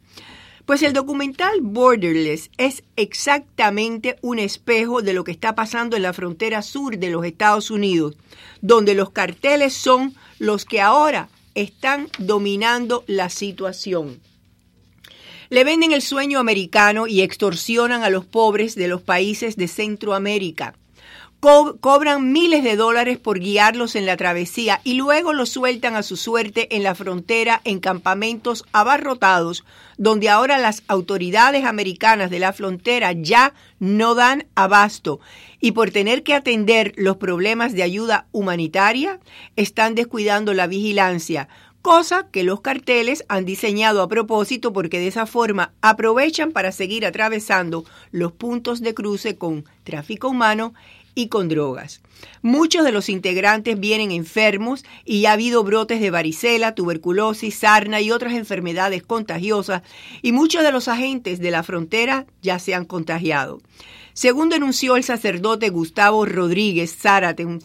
J: Pues el documental Borderless es exactamente un espejo de lo que está pasando en la frontera sur de los Estados Unidos, donde los carteles son los que ahora están dominando la situación. Le venden el sueño americano y extorsionan a los pobres de los países de Centroamérica cobran miles de dólares por guiarlos en la travesía y luego los sueltan a su suerte en la frontera en campamentos abarrotados, donde ahora las autoridades americanas de la frontera ya no dan abasto. Y por tener que atender los problemas de ayuda humanitaria, están descuidando la vigilancia, cosa que los carteles han diseñado a propósito porque de esa forma aprovechan para seguir atravesando los puntos de cruce con tráfico humano y con drogas. Muchos de los integrantes vienen enfermos y ha habido brotes de varicela, tuberculosis, sarna y otras enfermedades contagiosas y muchos de los agentes de la frontera ya se han contagiado. Según denunció el sacerdote Gustavo Rodríguez Zárate, un,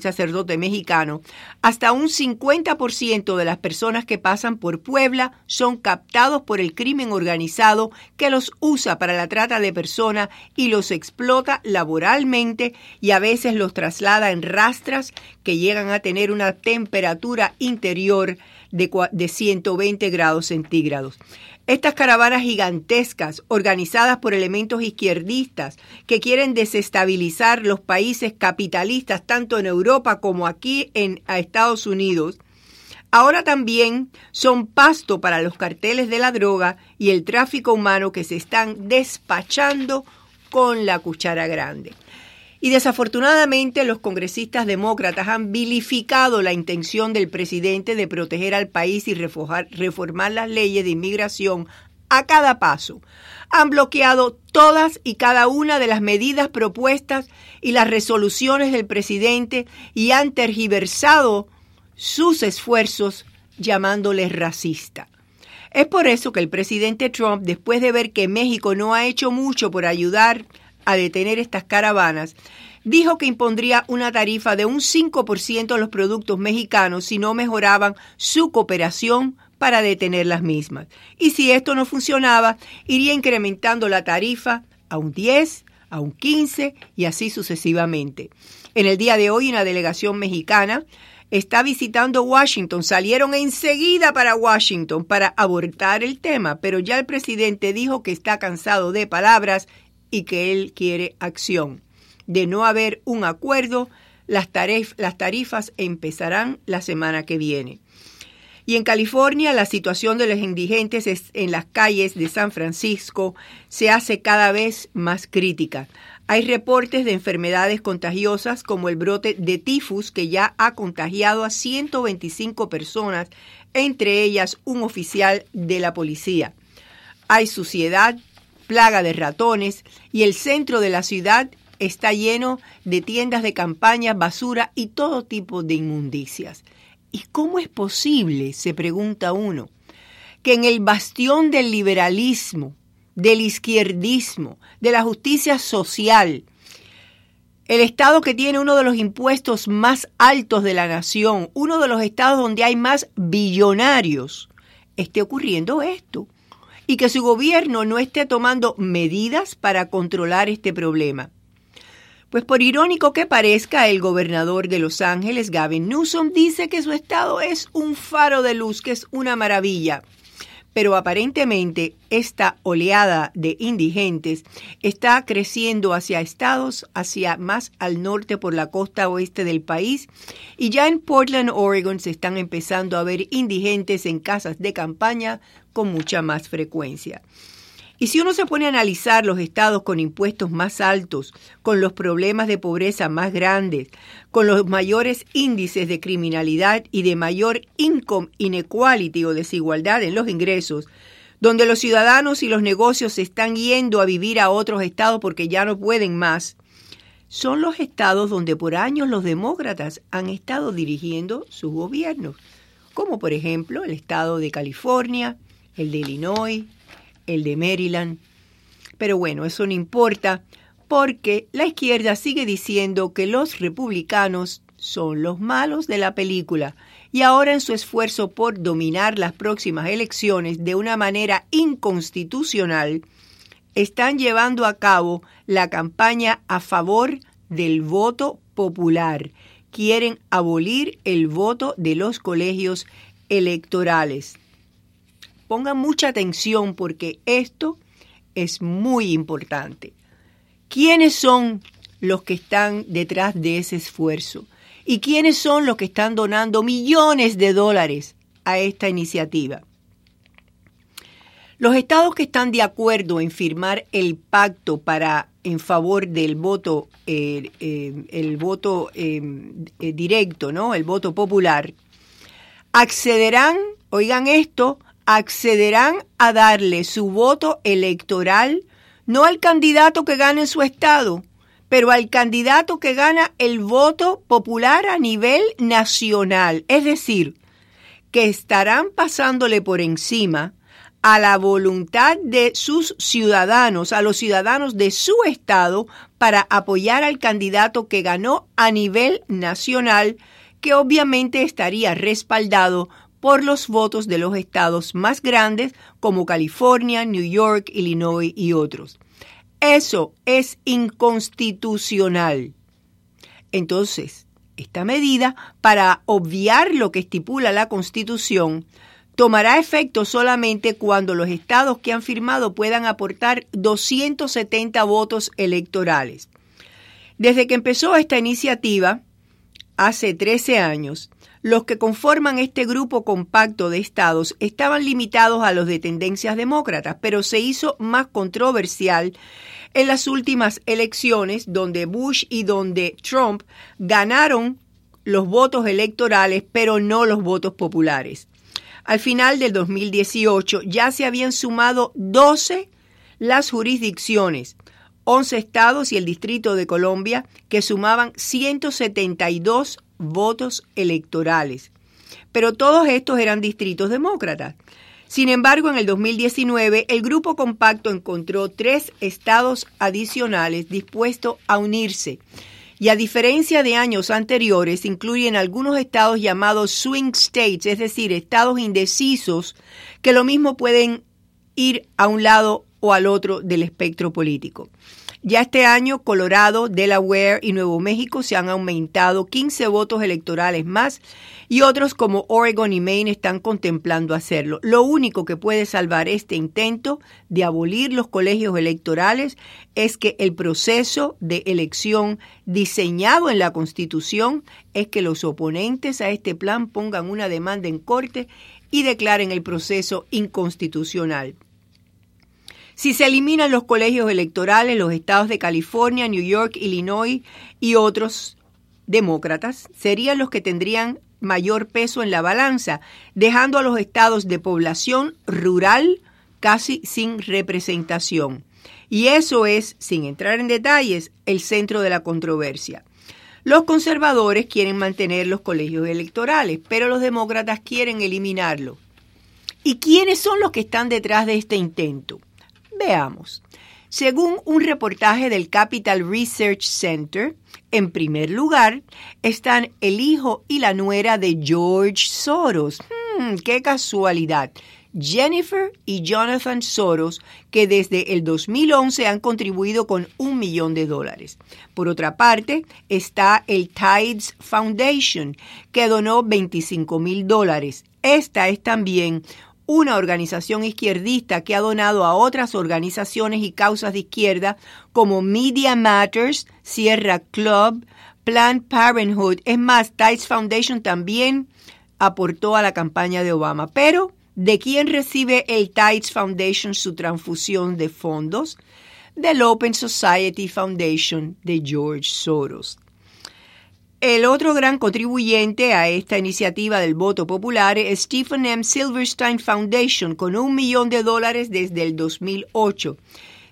J: sacerdote mexicano, hasta un 50% de las personas que pasan por Puebla son captados por el crimen organizado que los usa para la trata de personas y los explota laboralmente y a veces los traslada en rastras que llegan a tener una temperatura interior de, de 120 grados centígrados. Estas caravanas gigantescas, organizadas por elementos izquierdistas que quieren desestabilizar los países capitalistas tanto en Europa como aquí en Estados Unidos, ahora también son pasto para los carteles de la droga y el tráfico humano que se están despachando con la cuchara grande. Y desafortunadamente los congresistas demócratas han vilificado la intención del presidente de proteger al país y reformar las leyes de inmigración a cada paso. Han bloqueado todas y cada una de las medidas propuestas y las resoluciones del presidente y han tergiversado sus esfuerzos llamándoles racista. Es por eso que el presidente Trump, después de ver que México no ha hecho mucho por ayudar a detener estas caravanas, dijo que impondría una tarifa de un 5% a los productos mexicanos si no mejoraban su cooperación para detener las mismas. Y si esto no funcionaba, iría incrementando la tarifa a un 10, a un 15 y así sucesivamente. En el día de hoy, una delegación mexicana está visitando Washington. Salieron enseguida para Washington para abortar el tema, pero ya el presidente dijo que está cansado de palabras y que él quiere acción. De no haber un acuerdo, las, las tarifas empezarán la semana que viene. Y en California la situación de los indigentes en las calles de San Francisco se hace cada vez más crítica. Hay reportes de enfermedades contagiosas como el brote de tifus que ya ha contagiado a 125 personas, entre ellas un oficial de la policía. Hay suciedad, plaga de ratones y el centro de la ciudad está lleno de tiendas de campaña, basura y todo tipo de inmundicias. ¿Y cómo es posible, se pregunta uno, que en el bastión del liberalismo, del izquierdismo, de la justicia social, el estado que tiene uno de los impuestos más altos de la nación, uno de los estados donde hay más billonarios, esté ocurriendo esto y que su gobierno no esté tomando medidas para controlar este problema. Pues por irónico que parezca, el gobernador de Los Ángeles, Gavin Newsom, dice que su estado es un faro de luz, que es una maravilla pero aparentemente esta oleada de indigentes está creciendo hacia estados, hacia más al norte por la costa oeste del país, y ya en Portland, Oregon, se están empezando a ver indigentes en casas de campaña con mucha más frecuencia. Y si uno se pone a analizar los estados con impuestos más altos, con los problemas de pobreza más grandes, con los mayores índices de criminalidad y de mayor income inequality o desigualdad en los ingresos, donde los ciudadanos y los negocios se están yendo a vivir a otros estados porque ya no pueden más, son los estados donde por años los demócratas han estado dirigiendo sus gobiernos, como por ejemplo el estado de California, el de Illinois, el de Maryland. Pero bueno, eso no importa porque la izquierda sigue diciendo que los republicanos son los malos de la película y ahora en su esfuerzo por dominar las próximas elecciones de una manera inconstitucional, están llevando a cabo la campaña a favor del voto popular. Quieren abolir el voto de los colegios electorales. Pongan mucha atención porque esto es muy importante. ¿Quiénes son los que están detrás de ese esfuerzo? ¿Y quiénes son los que están donando millones de dólares a esta iniciativa? Los estados que están de acuerdo en firmar el pacto para en favor del voto, eh, eh, el voto eh, directo, ¿no? El voto popular, accederán, oigan esto, accederán a darle su voto electoral no al candidato que gane en su estado, pero al candidato que gana el voto popular a nivel nacional. Es decir, que estarán pasándole por encima a la voluntad de sus ciudadanos, a los ciudadanos de su estado, para apoyar al candidato que ganó a nivel nacional, que obviamente estaría respaldado por los votos de los estados más grandes como California, New York, Illinois y otros. Eso es inconstitucional. Entonces, esta medida, para obviar lo que estipula la Constitución, tomará efecto solamente cuando los estados que han firmado puedan aportar 270 votos electorales. Desde que empezó esta iniciativa, hace 13 años, los que conforman este grupo compacto de estados estaban limitados a los de tendencias demócratas, pero se hizo más controversial en las últimas elecciones donde Bush y donde Trump ganaron los votos electorales, pero no los votos populares. Al final del 2018 ya se habían sumado 12 las jurisdicciones, 11 estados y el Distrito de Colombia, que sumaban 172 votos electorales. Pero todos estos eran distritos demócratas. Sin embargo, en el 2019, el grupo compacto encontró tres estados adicionales dispuestos a unirse. Y a diferencia de años anteriores, incluyen algunos estados llamados swing states, es decir, estados indecisos, que lo mismo pueden ir a un lado o al otro del espectro político. Ya este año, Colorado, Delaware y Nuevo México se han aumentado 15 votos electorales más y otros como Oregon y Maine están contemplando hacerlo. Lo único que puede salvar este intento de abolir los colegios electorales es que el proceso de elección diseñado en la Constitución es que los oponentes a este plan pongan una demanda en corte y declaren el proceso inconstitucional. Si se eliminan los colegios electorales, los estados de California, New York, Illinois y otros demócratas serían los que tendrían mayor peso en la balanza, dejando a los estados de población rural casi sin representación. Y eso es, sin entrar en detalles, el centro de la controversia. Los conservadores quieren mantener los colegios electorales, pero los demócratas quieren eliminarlo. ¿Y quiénes son los que están detrás de este intento? Veamos. Según un reportaje del Capital Research Center, en primer lugar están el hijo y la nuera de George Soros. Hmm, ¡Qué casualidad! Jennifer y Jonathan Soros, que desde el 2011 han contribuido con un millón de dólares. Por otra parte, está el Tides Foundation, que donó 25 mil dólares. Esta es también una organización izquierdista que ha donado a otras organizaciones y causas de izquierda como Media Matters, Sierra Club, Planned Parenthood. Es más, Tides Foundation también aportó a la campaña de Obama. Pero, ¿de quién recibe el Tides Foundation su transfusión de fondos? Del Open Society Foundation de George Soros. El otro gran contribuyente a esta iniciativa del voto popular es Stephen M. Silverstein Foundation, con un millón de dólares desde el 2008.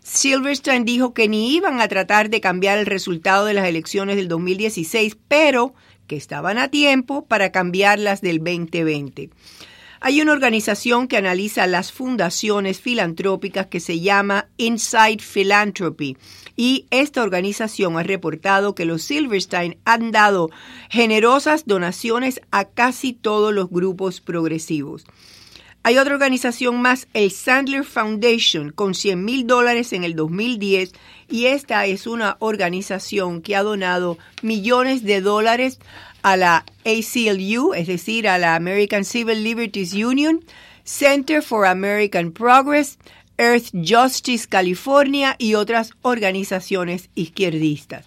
J: Silverstein dijo que ni iban a tratar de cambiar el resultado de las elecciones del 2016, pero que estaban a tiempo para cambiarlas del 2020. Hay una organización que analiza las fundaciones filantrópicas que se llama Inside Philanthropy y esta organización ha reportado que los Silverstein han dado generosas donaciones a casi todos los grupos progresivos. Hay otra organización más, el Sandler Foundation, con 100 mil dólares en el 2010 y esta es una organización que ha donado millones de dólares a la ACLU, es decir, a la American Civil Liberties Union, Center for American Progress, Earth Justice California y otras organizaciones izquierdistas.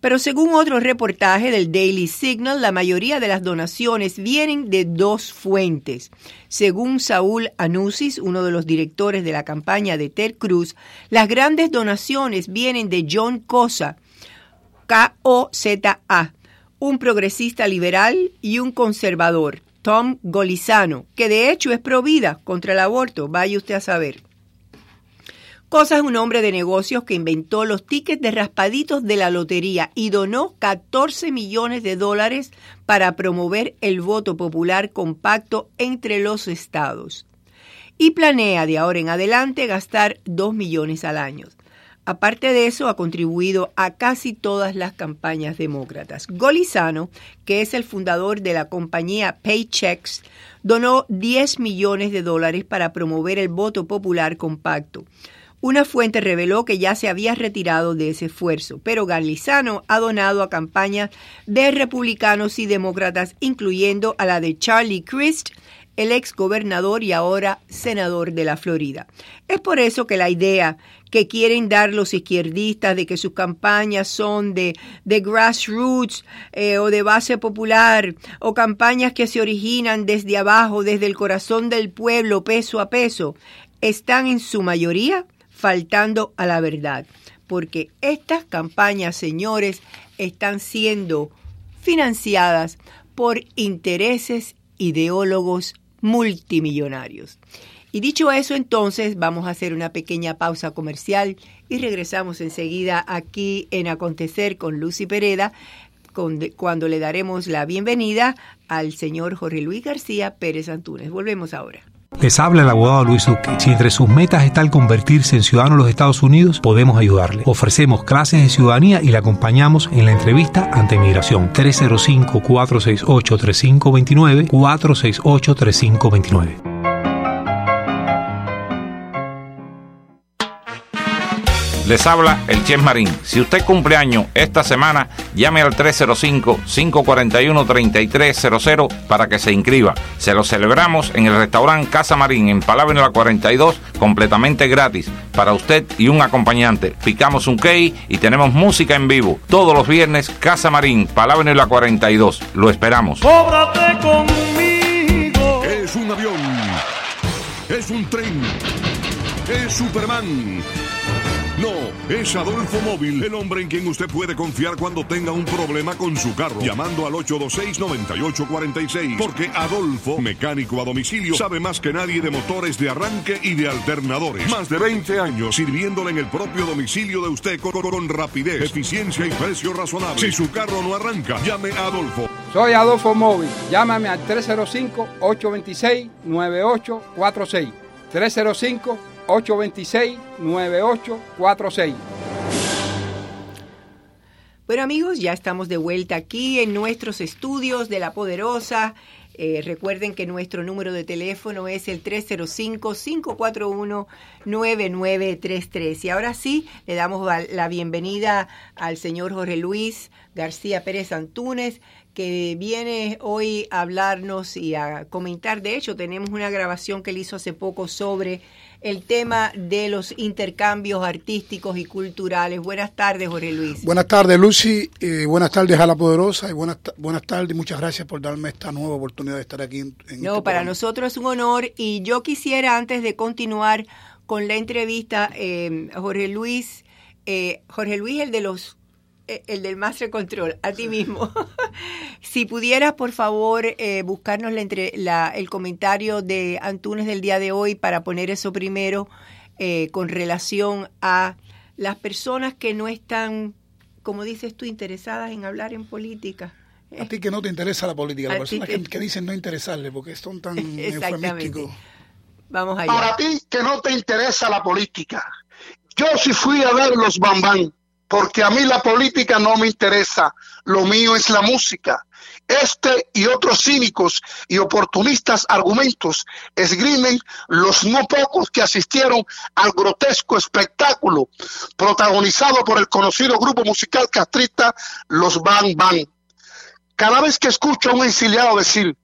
J: Pero según otro reportaje del Daily Signal, la mayoría de las donaciones vienen de dos fuentes. Según Saúl Anusis, uno de los directores de la campaña de Ted Cruz, las grandes donaciones vienen de John Cosa, K-O-Z-A, un progresista liberal y un conservador, Tom Golizano, que de hecho es provida contra el aborto, vaya usted a saber. Cosa es un hombre de negocios que inventó los tickets de raspaditos de la lotería y donó 14 millones de dólares para promover el voto popular compacto entre los estados. Y planea de ahora en adelante gastar 2 millones al año. Aparte de eso, ha contribuido a casi todas las campañas demócratas. Golizano, que es el fundador de la compañía Paychecks, donó 10 millones de dólares para promover el voto popular compacto. Una fuente reveló que ya se había retirado de ese esfuerzo, pero Garlizano ha donado a campañas de republicanos y demócratas, incluyendo a la de Charlie Crist, el ex gobernador y ahora senador de la Florida. Es por eso que la idea que quieren dar los izquierdistas de que sus campañas son de, de grassroots eh, o de base popular o campañas que se originan desde abajo, desde el corazón del pueblo, peso a peso, están en su mayoría faltando a la verdad, porque estas campañas, señores, están siendo financiadas por intereses ideólogos multimillonarios. Y dicho eso, entonces vamos a hacer una pequeña pausa comercial y regresamos enseguida aquí en Acontecer con Lucy Pereda, cuando le daremos la bienvenida al señor Jorge Luis García Pérez Antunes. Volvemos ahora.
L: Les habla el abogado Luis Duque. Si entre sus metas está el convertirse en ciudadano de los Estados Unidos, podemos ayudarle. Ofrecemos clases de ciudadanía y le acompañamos en la entrevista ante migración. 305-468-3529, 468-3529.
P: Les habla el Chef Marín. Si usted cumple año esta semana, llame al 305-541-3300 para que se inscriba. Se lo celebramos en el restaurante Casa Marín en Palabra la 42, completamente gratis para usted y un acompañante. Picamos un cake y tenemos música en vivo. Todos los viernes, Casa Marín, Palabra la 42. Lo esperamos.
Q: Cóbrate conmigo.
R: Es un avión. Es un tren. Es Superman. No, es Adolfo Móvil, el hombre en quien usted puede confiar cuando tenga un problema con su carro. Llamando al 826-9846. Porque Adolfo, mecánico a domicilio, sabe más que nadie de motores de arranque y de alternadores. Más de 20 años sirviéndole en el propio domicilio de usted con, rapidez, eficiencia y precio razonable. Si su carro no arranca, llame a Adolfo.
S: Soy Adolfo Móvil. Llámame al 305-826-9846. 305 826-9846.
J: Bueno amigos, ya estamos de vuelta aquí en nuestros estudios de La Poderosa. Eh, recuerden que nuestro número de teléfono es el 305-541-9933. Y ahora sí, le damos la bienvenida al señor Jorge Luis García Pérez Antúnez, que viene hoy a hablarnos y a comentar. De hecho, tenemos una grabación que él hizo hace poco sobre el tema de los intercambios artísticos y culturales. Buenas tardes, Jorge Luis.
T: Buenas tardes, Lucy. buenas tardes a La Poderosa y buenas, buenas tardes y muchas gracias por darme esta nueva oportunidad de estar aquí. En,
J: no, este para nosotros es un honor y yo quisiera, antes de continuar con la entrevista, eh, Jorge Luis, eh, Jorge Luis, el de los eh, el del Master Control, a ti mismo. si pudieras, por favor, eh, buscarnos la entre, la, el comentario de Antunes del día de hoy para poner eso primero eh, con relación a las personas que no están, como dices tú, interesadas en hablar en política.
T: A ti que no te interesa la política,
J: A
T: las
J: ti
T: personas
J: que-
T: que, dicen no interesarle porque son tan
J: Exactamente.
T: eufemísticos.
J: Vamos allá.
U: Para ti que no te interesa la política. Yo sí fui a ver los bambán, porque a mí la política no me interesa. Lo mío es la música. Este y otros cínicos y oportunistas argumentos esgrimen los no pocos que asistieron al grotesco espectáculo protagonizado por el conocido grupo musical castrista Los Bang Bang. Cada vez que escucho a un exiliado decir,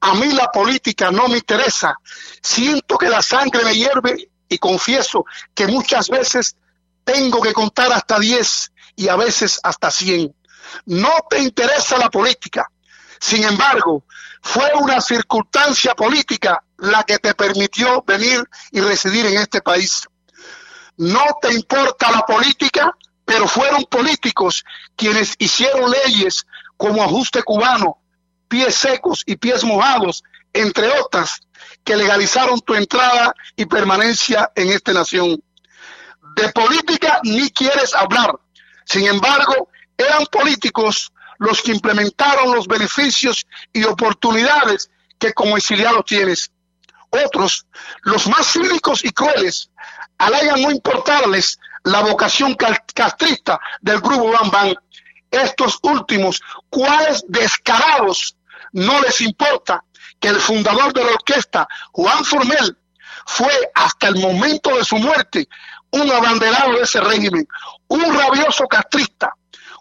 U: a mí la política no me interesa, siento que la sangre me hierve y confieso que muchas veces tengo que contar hasta 10 y a veces hasta 100. No te interesa la política. Sin embargo, fue una circunstancia política la que te permitió venir y residir en este país. No te importa la política, pero fueron políticos quienes hicieron leyes como ajuste cubano, pies secos y pies mojados, entre otras, que legalizaron tu entrada y permanencia en esta nación. De política ni quieres hablar. Sin embargo, eran políticos los que implementaron los beneficios y oportunidades que como exiliado tienes. Otros, los más cínicos y crueles, alegan no importarles la vocación castrista del grupo Bam Bam. Estos últimos, cuáles descarados, no les importa que el fundador de la orquesta, Juan Formel, fue hasta el momento de su muerte un abanderado de ese régimen, un rabioso castrista,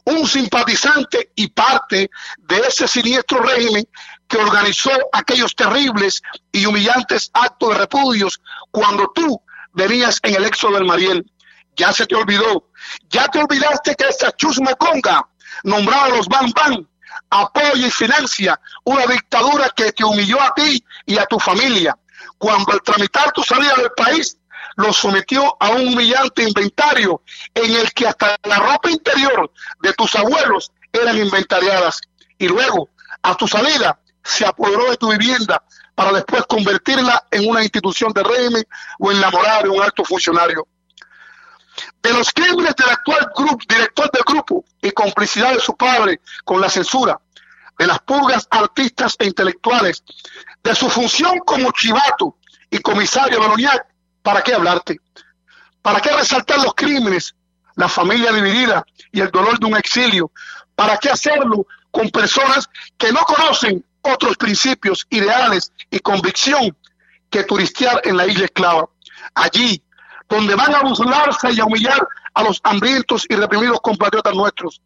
U: un simpatizante y parte de ese siniestro régimen que organizó aquellos terribles y humillantes actos de repudios cuando tú venías en el éxodo del Mariel. Ya se te olvidó, ya te olvidaste que esa chusma conga, nombrada los Bam Bam, apoya y financia una dictadura que te humilló a ti y a tu familia. Cuando al tramitar tu salida del país, lo sometió a un humillante inventario en el que hasta la ropa interior de tus abuelos eran inventariadas. Y luego, a tu salida, se apoderó de tu vivienda para después convertirla en una institución de régimen o en la morada de un alto funcionario. De los crímenes del actual grupo, director del grupo y complicidad de su padre con la censura, de las purgas artistas e intelectuales, de su función como chivato y comisario de ¿para qué hablarte? ¿Para qué resaltar los crímenes, la familia dividida y el dolor de un exilio? ¿Para qué hacerlo con personas que no conocen otros principios, ideales y convicción que turistear en la isla esclava? Allí, donde van a burlarse y a humillar a los hambrientos y reprimidos compatriotas nuestros.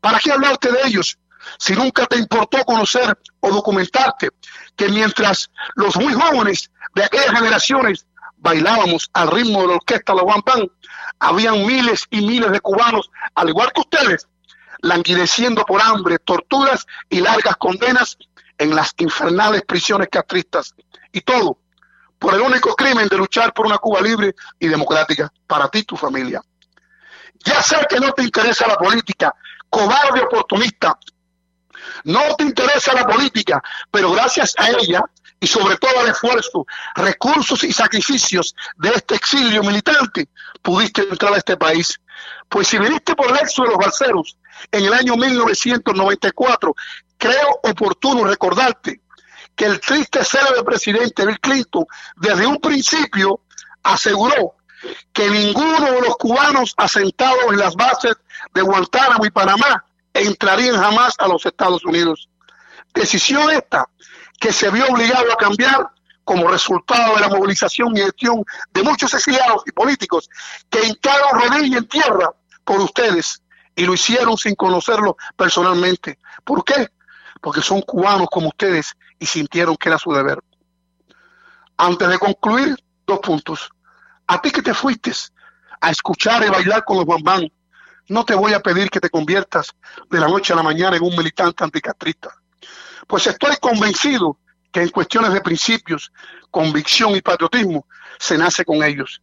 U: ¿Para qué hablarte de ellos si nunca te importó conocer o documentarte que mientras los muy jóvenes de aquellas generaciones bailábamos al ritmo de la orquesta La Pan, habían miles y miles de cubanos, al igual que ustedes, languideciendo por hambre, torturas y largas condenas en las infernales prisiones castristas. Y todo por el único crimen de luchar por una Cuba libre y democrática para ti y tu familia. Ya sé que no te interesa la política, cobarde oportunista. No te interesa la política, pero gracias a ella y sobre todo al esfuerzo, recursos y sacrificios de este exilio militante, pudiste entrar a este país. Pues si viniste por el éxodo de los balseros en el año 1994, creo oportuno recordarte que el triste célebre presidente Bill Clinton desde un principio aseguró que ninguno de los cubanos asentados en las bases de Guantánamo y Panamá entrarían jamás a los Estados Unidos. Decisión esta que se vio obligado a cambiar como resultado de la movilización y gestión de muchos exiliados y políticos que hincaron rodilla en tierra por ustedes y lo hicieron sin conocerlo personalmente. ¿Por qué? Porque son cubanos como ustedes y sintieron que era su deber. Antes de concluir, dos puntos. A ti que te fuiste a escuchar y bailar con los bambán, no te voy a pedir que te conviertas de la noche a la mañana en un militante anticastrista. Pues estoy convencido que en cuestiones de principios, convicción y patriotismo se nace con ellos.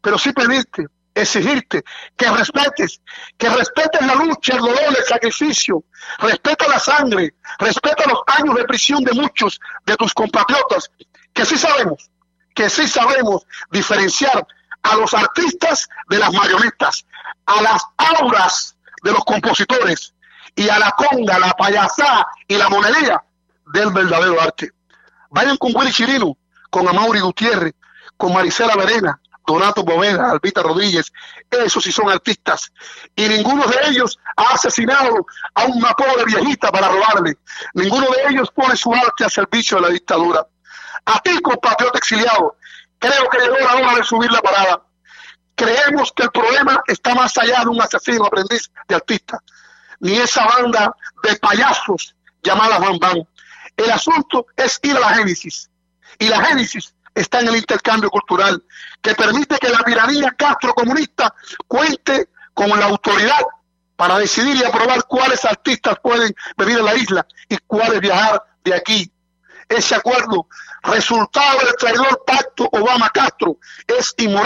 U: Pero sí pedirte, exigirte que respetes, que respetes la lucha, el dolor, el sacrificio, respeta la sangre, respeta los años de prisión de muchos de tus compatriotas, que sí sabemos, que sí sabemos diferenciar a los artistas de las marionetas, a las auras de los compositores y a la conga, la payasá y la monería del verdadero arte. Vayan con Willy Chirino, con Amaury Gutiérrez, con Marisela Verena, Donato Boveda, Albita Rodríguez, esos sí son artistas. Y ninguno de ellos ha asesinado a una pobre viejita para robarle. Ninguno de ellos pone su arte a servicio de la dictadura. A ti, compatriota exiliado, creo que llegó la hora de subir la parada. Creemos que el problema está más allá de un asesino aprendiz de artista, ni esa banda de payasos llamada Van Van. El asunto es ir a la génesis. Y la génesis está en el intercambio cultural, que permite que la tiranía castrocomunista cuente con la autoridad para decidir y aprobar cuáles artistas pueden venir a la isla y cuáles viajar de aquí. Ese acuerdo, resultado del traidor pacto Obama-Castro, es inmoral